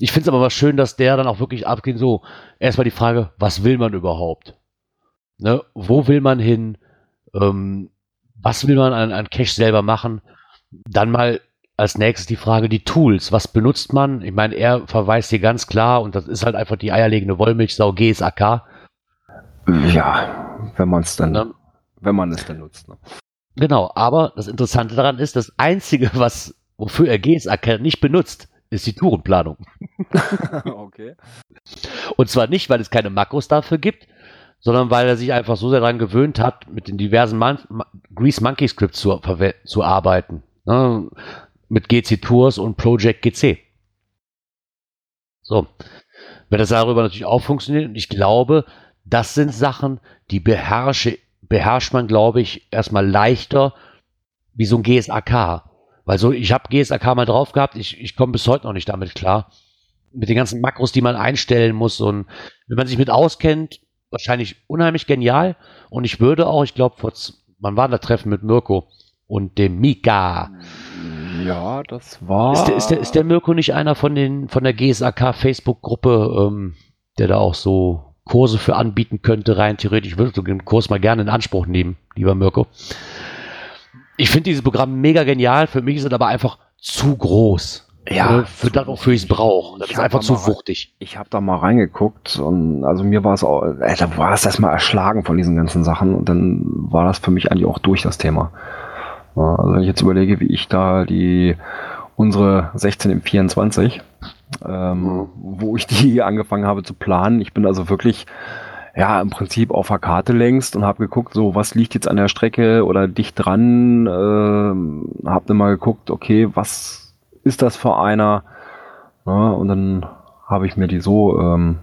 Ich finde es aber mal schön, dass der dann auch wirklich abgeht. So, erstmal die Frage, was will man überhaupt? Ne? Wo will man hin? Ähm, was will man an, an Cache selber machen? Dann mal als nächstes die Frage, die Tools. Was benutzt man? Ich meine, er verweist hier ganz klar, und das ist halt einfach die eierlegende Wollmilchsau GSAK. Ja, wenn man es dann, Ne? wenn man es dann nutzt. Ne? Genau, aber das Interessante daran ist, das Einzige, was, wofür er GSAK nicht benutzt, ist die Tourenplanung. [LAUGHS] okay. Und zwar nicht, weil es keine Makros dafür gibt, sondern weil er sich einfach so sehr daran gewöhnt hat, mit den diversen Mon Ma- Grease Monkey Scripts zu, zu arbeiten. Ne? Mit GC Tours und Project GC. So. Wenn das darüber natürlich auch funktioniert, und ich glaube, das sind Sachen, die beherrsche, beherrscht man, glaube ich, erstmal leichter wie so ein GSAK. Weil so, ich habe GSAK mal drauf gehabt, ich, ich komme bis heute noch nicht damit klar. Mit den ganzen Makros, die man einstellen muss. Und wenn man sich mit auskennt, wahrscheinlich unheimlich genial. Und ich würde auch, ich glaube, man war da Treffen mit Mirko und dem Mika. Ja, das war. Ist der, ist der, ist der Mirko nicht einer von den von der GSAK Facebook-Gruppe, ähm, der da auch so Kurse für anbieten könnte, rein theoretisch? Ich würde den Kurs mal gerne in Anspruch nehmen, lieber Mirko. Ich finde dieses Programm mega genial. Für mich ist es aber einfach zu groß. Ja, für, für das, wofür ich es brauche. Das ist einfach zu wuchtig. Ich habe da mal reingeguckt und also mir war es auch, äh, da war es erstmal erschlagen von diesen ganzen Sachen und dann war das für mich eigentlich auch durch das Thema. Also wenn ich jetzt überlege, wie ich da die unsere 16 im 24, ähm, mhm. wo ich die [LAUGHS] angefangen habe zu planen, ich bin also wirklich ja im Prinzip auf der Karte längst und habe geguckt, so was liegt jetzt an der Strecke oder dicht dran, äh, habe dann mal geguckt, okay, was ist das für einer? Ja, und dann habe ich mir die so, ähm,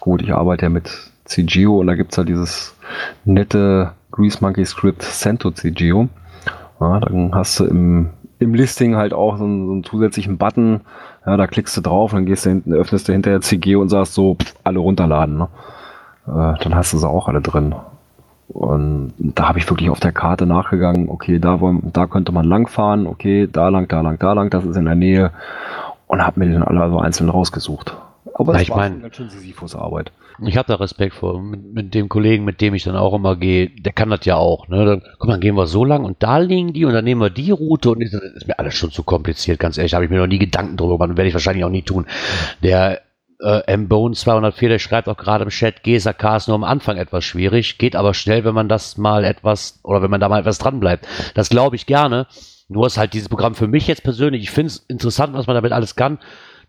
gut, ich arbeite ja mit CGO und da gibt's ja dieses nette Grease Monkey Script Cento CGO. Ja, dann hast du im, im Listing halt auch so einen, so einen, zusätzlichen Button. Ja, da klickst du drauf, dann gehst du hinten, öffnest du hinterher CG und sagst so, pff, alle runterladen. Ne? Äh, dann hast du sie auch alle drin. Und da habe ich wirklich auf der Karte nachgegangen, okay, da, wollen, da könnte man langfahren, okay, da lang, da lang, da lang, das ist in der Nähe. Und habe mir den alle so einzeln rausgesucht. Aber es ja, war mein, ganz schön Sisyphus-Arbeit. Ich habe da Respekt vor. Mit, mit, dem Kollegen, mit dem ich dann auch immer gehe, der kann das ja auch. Ne? Dann, mal, dann gehen wir so lang und da liegen die und dann nehmen wir die Route und das ist mir alles schon zu kompliziert, ganz ehrlich. habe ich mir noch nie Gedanken drüber gemacht und werde ich wahrscheinlich auch nie tun. Der äh, mbone 204, der schreibt auch gerade im Chat, GSAK ist nur am Anfang etwas schwierig, geht aber schnell, wenn man das mal etwas, oder wenn man da mal etwas dran bleibt. Das glaube ich gerne. Nur ist halt dieses Programm für mich jetzt persönlich, ich finde es interessant, was man damit alles kann.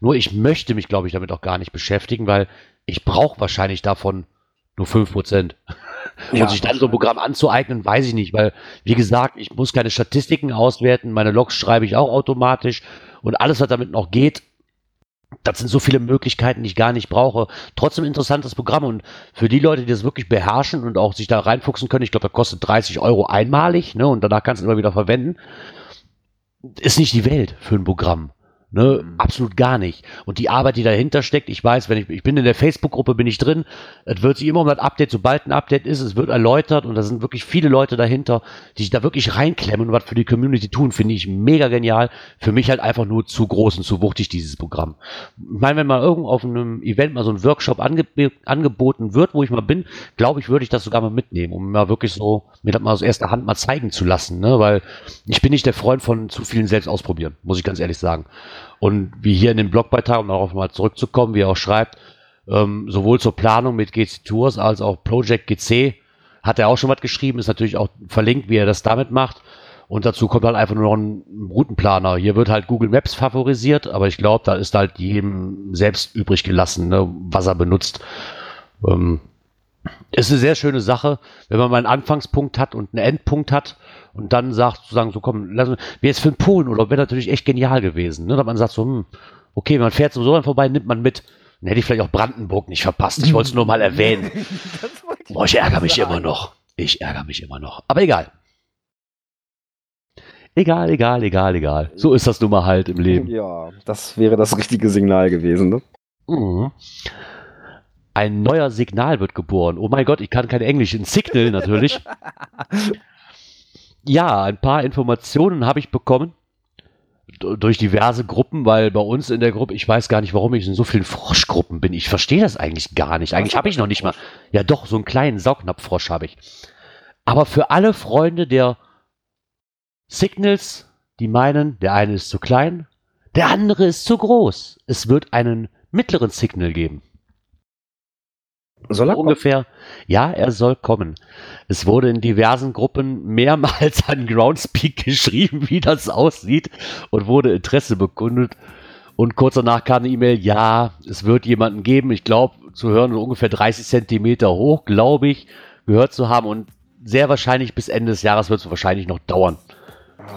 Nur ich möchte mich, glaube ich, damit auch gar nicht beschäftigen, weil ich brauche wahrscheinlich davon nur 5%. [LAUGHS] Ja, und sich dann so ein Programm anzueignen, weiß ich nicht, weil, wie gesagt, ich muss keine Statistiken auswerten, meine Logs schreibe ich auch automatisch und alles, was damit noch geht, das sind so viele Möglichkeiten, die ich gar nicht brauche. Trotzdem interessantes Programm und für die Leute, die das wirklich beherrschen und auch sich da reinfuchsen können, ich glaube, das kostet 30 Euro einmalig, ne, und danach kannst du immer wieder verwenden, ist nicht die Welt für ein Programm. Ne, mhm. absolut gar nicht. Und die Arbeit, die dahinter steckt, ich weiß, wenn ich, ich bin in der Facebook-Gruppe, bin ich drin, es wird sich immer um das Update, sobald ein Update ist, es wird erläutert und da sind wirklich viele Leute dahinter, die sich da wirklich reinklemmen und was für die Community tun, finde ich mega genial. Für mich halt einfach nur zu groß und zu wuchtig, dieses Programm. Ich meine, wenn mal irgendwo auf einem Event mal so ein Workshop ange angeboten wird, wo ich mal bin, glaube ich, würde ich das sogar mal mitnehmen, um mal wirklich so, mir das mal aus erster Hand mal zeigen zu lassen, ne, weil ich bin nicht der Freund von zu vielen selbst ausprobieren, muss ich ganz ehrlich sagen. Und wie hier in dem Blogbeitrag, um darauf mal zurückzukommen, wie er auch schreibt, ähm, sowohl zur Planung mit GC Tours als auch Project GC hat er auch schon was geschrieben, ist natürlich auch verlinkt, wie er das damit macht. Und dazu kommt halt einfach nur noch ein Routenplaner. Hier wird halt Google Maps favorisiert, aber ich glaube, da ist halt jedem selbst übrig gelassen, ne, was er benutzt. Ähm, ist eine sehr schöne Sache, wenn man mal einen Anfangspunkt hat und einen Endpunkt hat und dann sagt, zu sagen, so komm, lass, wäre jetzt für den Polen oder wäre natürlich echt genial gewesen, ne? dass man sagt so, hm, okay, man fährt so dann vorbei, nimmt man mit. Dann hätte ich vielleicht auch Brandenburg nicht verpasst. Ich wollte es nur mal erwähnen. [LAUGHS] Boah, ich ärgere mich immer noch. Ich ärgere mich immer noch. Aber egal. Egal, egal, egal, egal. So ist das nun mal halt im Leben. Ja, das wäre das richtige Signal gewesen, ne? Mhm. Ein neuer Signal wird geboren. Oh mein Gott, ich kann kein Englisch. Ein Signal natürlich. [LAUGHS] ja, ein paar Informationen habe ich bekommen durch diverse Gruppen, weil bei uns in der Gruppe, ich weiß gar nicht, warum ich in so vielen Froschgruppen bin. Ich verstehe das eigentlich gar nicht. Eigentlich habe ich noch nicht mal. Ja, doch, so einen kleinen Saugnapffrosch habe ich. Aber für alle Freunde der Signals, die meinen, der eine ist zu klein, der andere ist zu groß. Es wird einen mittleren Signal geben. Soll er ungefähr? Ja, er soll kommen. Es wurde in diversen Gruppen mehrmals an Groundspeak [LAUGHS] geschrieben, wie das aussieht und wurde Interesse bekundet. Und kurz danach kam eine E-Mail, ja, es wird jemanden geben, ich glaube, zu hören, ungefähr 30 Zentimeter hoch, glaube ich, gehört zu haben. Und sehr wahrscheinlich bis Ende des Jahres wird es wahrscheinlich noch dauern.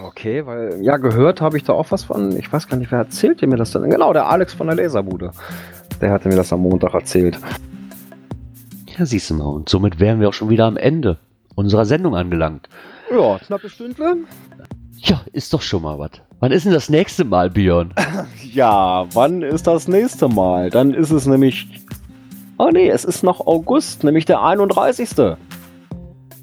Okay, weil, ja, gehört habe ich da auch was von, ich weiß gar nicht, wer erzählt mir das denn? Genau, der Alex von der Laserbude. Der hatte mir das am Montag erzählt. Ja, siehst du mal, und somit wären wir auch schon wieder am Ende unserer Sendung angelangt. Ja, knappe Stündle. Ja, ist doch schon mal was. Wann ist denn das nächste Mal, Björn? [LAUGHS] Ja, wann ist das nächste Mal? Dann ist es nämlich. Oh nee, es ist noch August, nämlich der 31.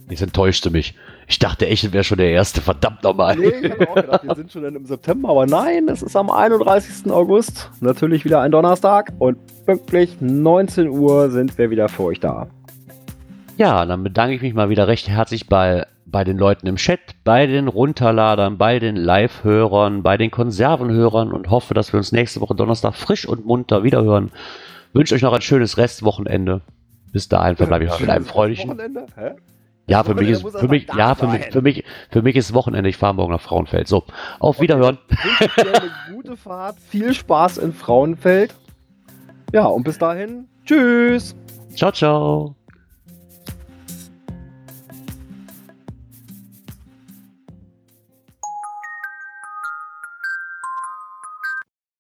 Jetzt enttäuschte mich. Ich dachte echt, wäre schon der erste. Verdammt nochmal. Nee, ich habe auch gedacht, wir sind schon im September, aber nein, es ist am 31. August. Natürlich wieder ein Donnerstag und pünktlich 19 Uhr sind wir wieder für euch da. Ja, dann bedanke ich mich mal wieder recht herzlich bei, bei den Leuten im Chat, bei den Runterladern, bei den Live-Hörern, bei den Konservenhörern und hoffe, dass wir uns nächste Woche Donnerstag frisch und munter wiederhören. Wünsche euch noch ein schönes Restwochenende. Bis dahin verbleibe ich mal mit einem freudigen. Wochenende? Hä? Ja, für mich ist, für mich, ja, für mich, für mich, für mich ist Wochenende. Ich fahre morgen nach Frauenfeld. So, auf Wiederhören. Eine gute Fahrt, viel Spaß in Frauenfeld. Ja, und bis dahin, tschüss. Ciao, ciao.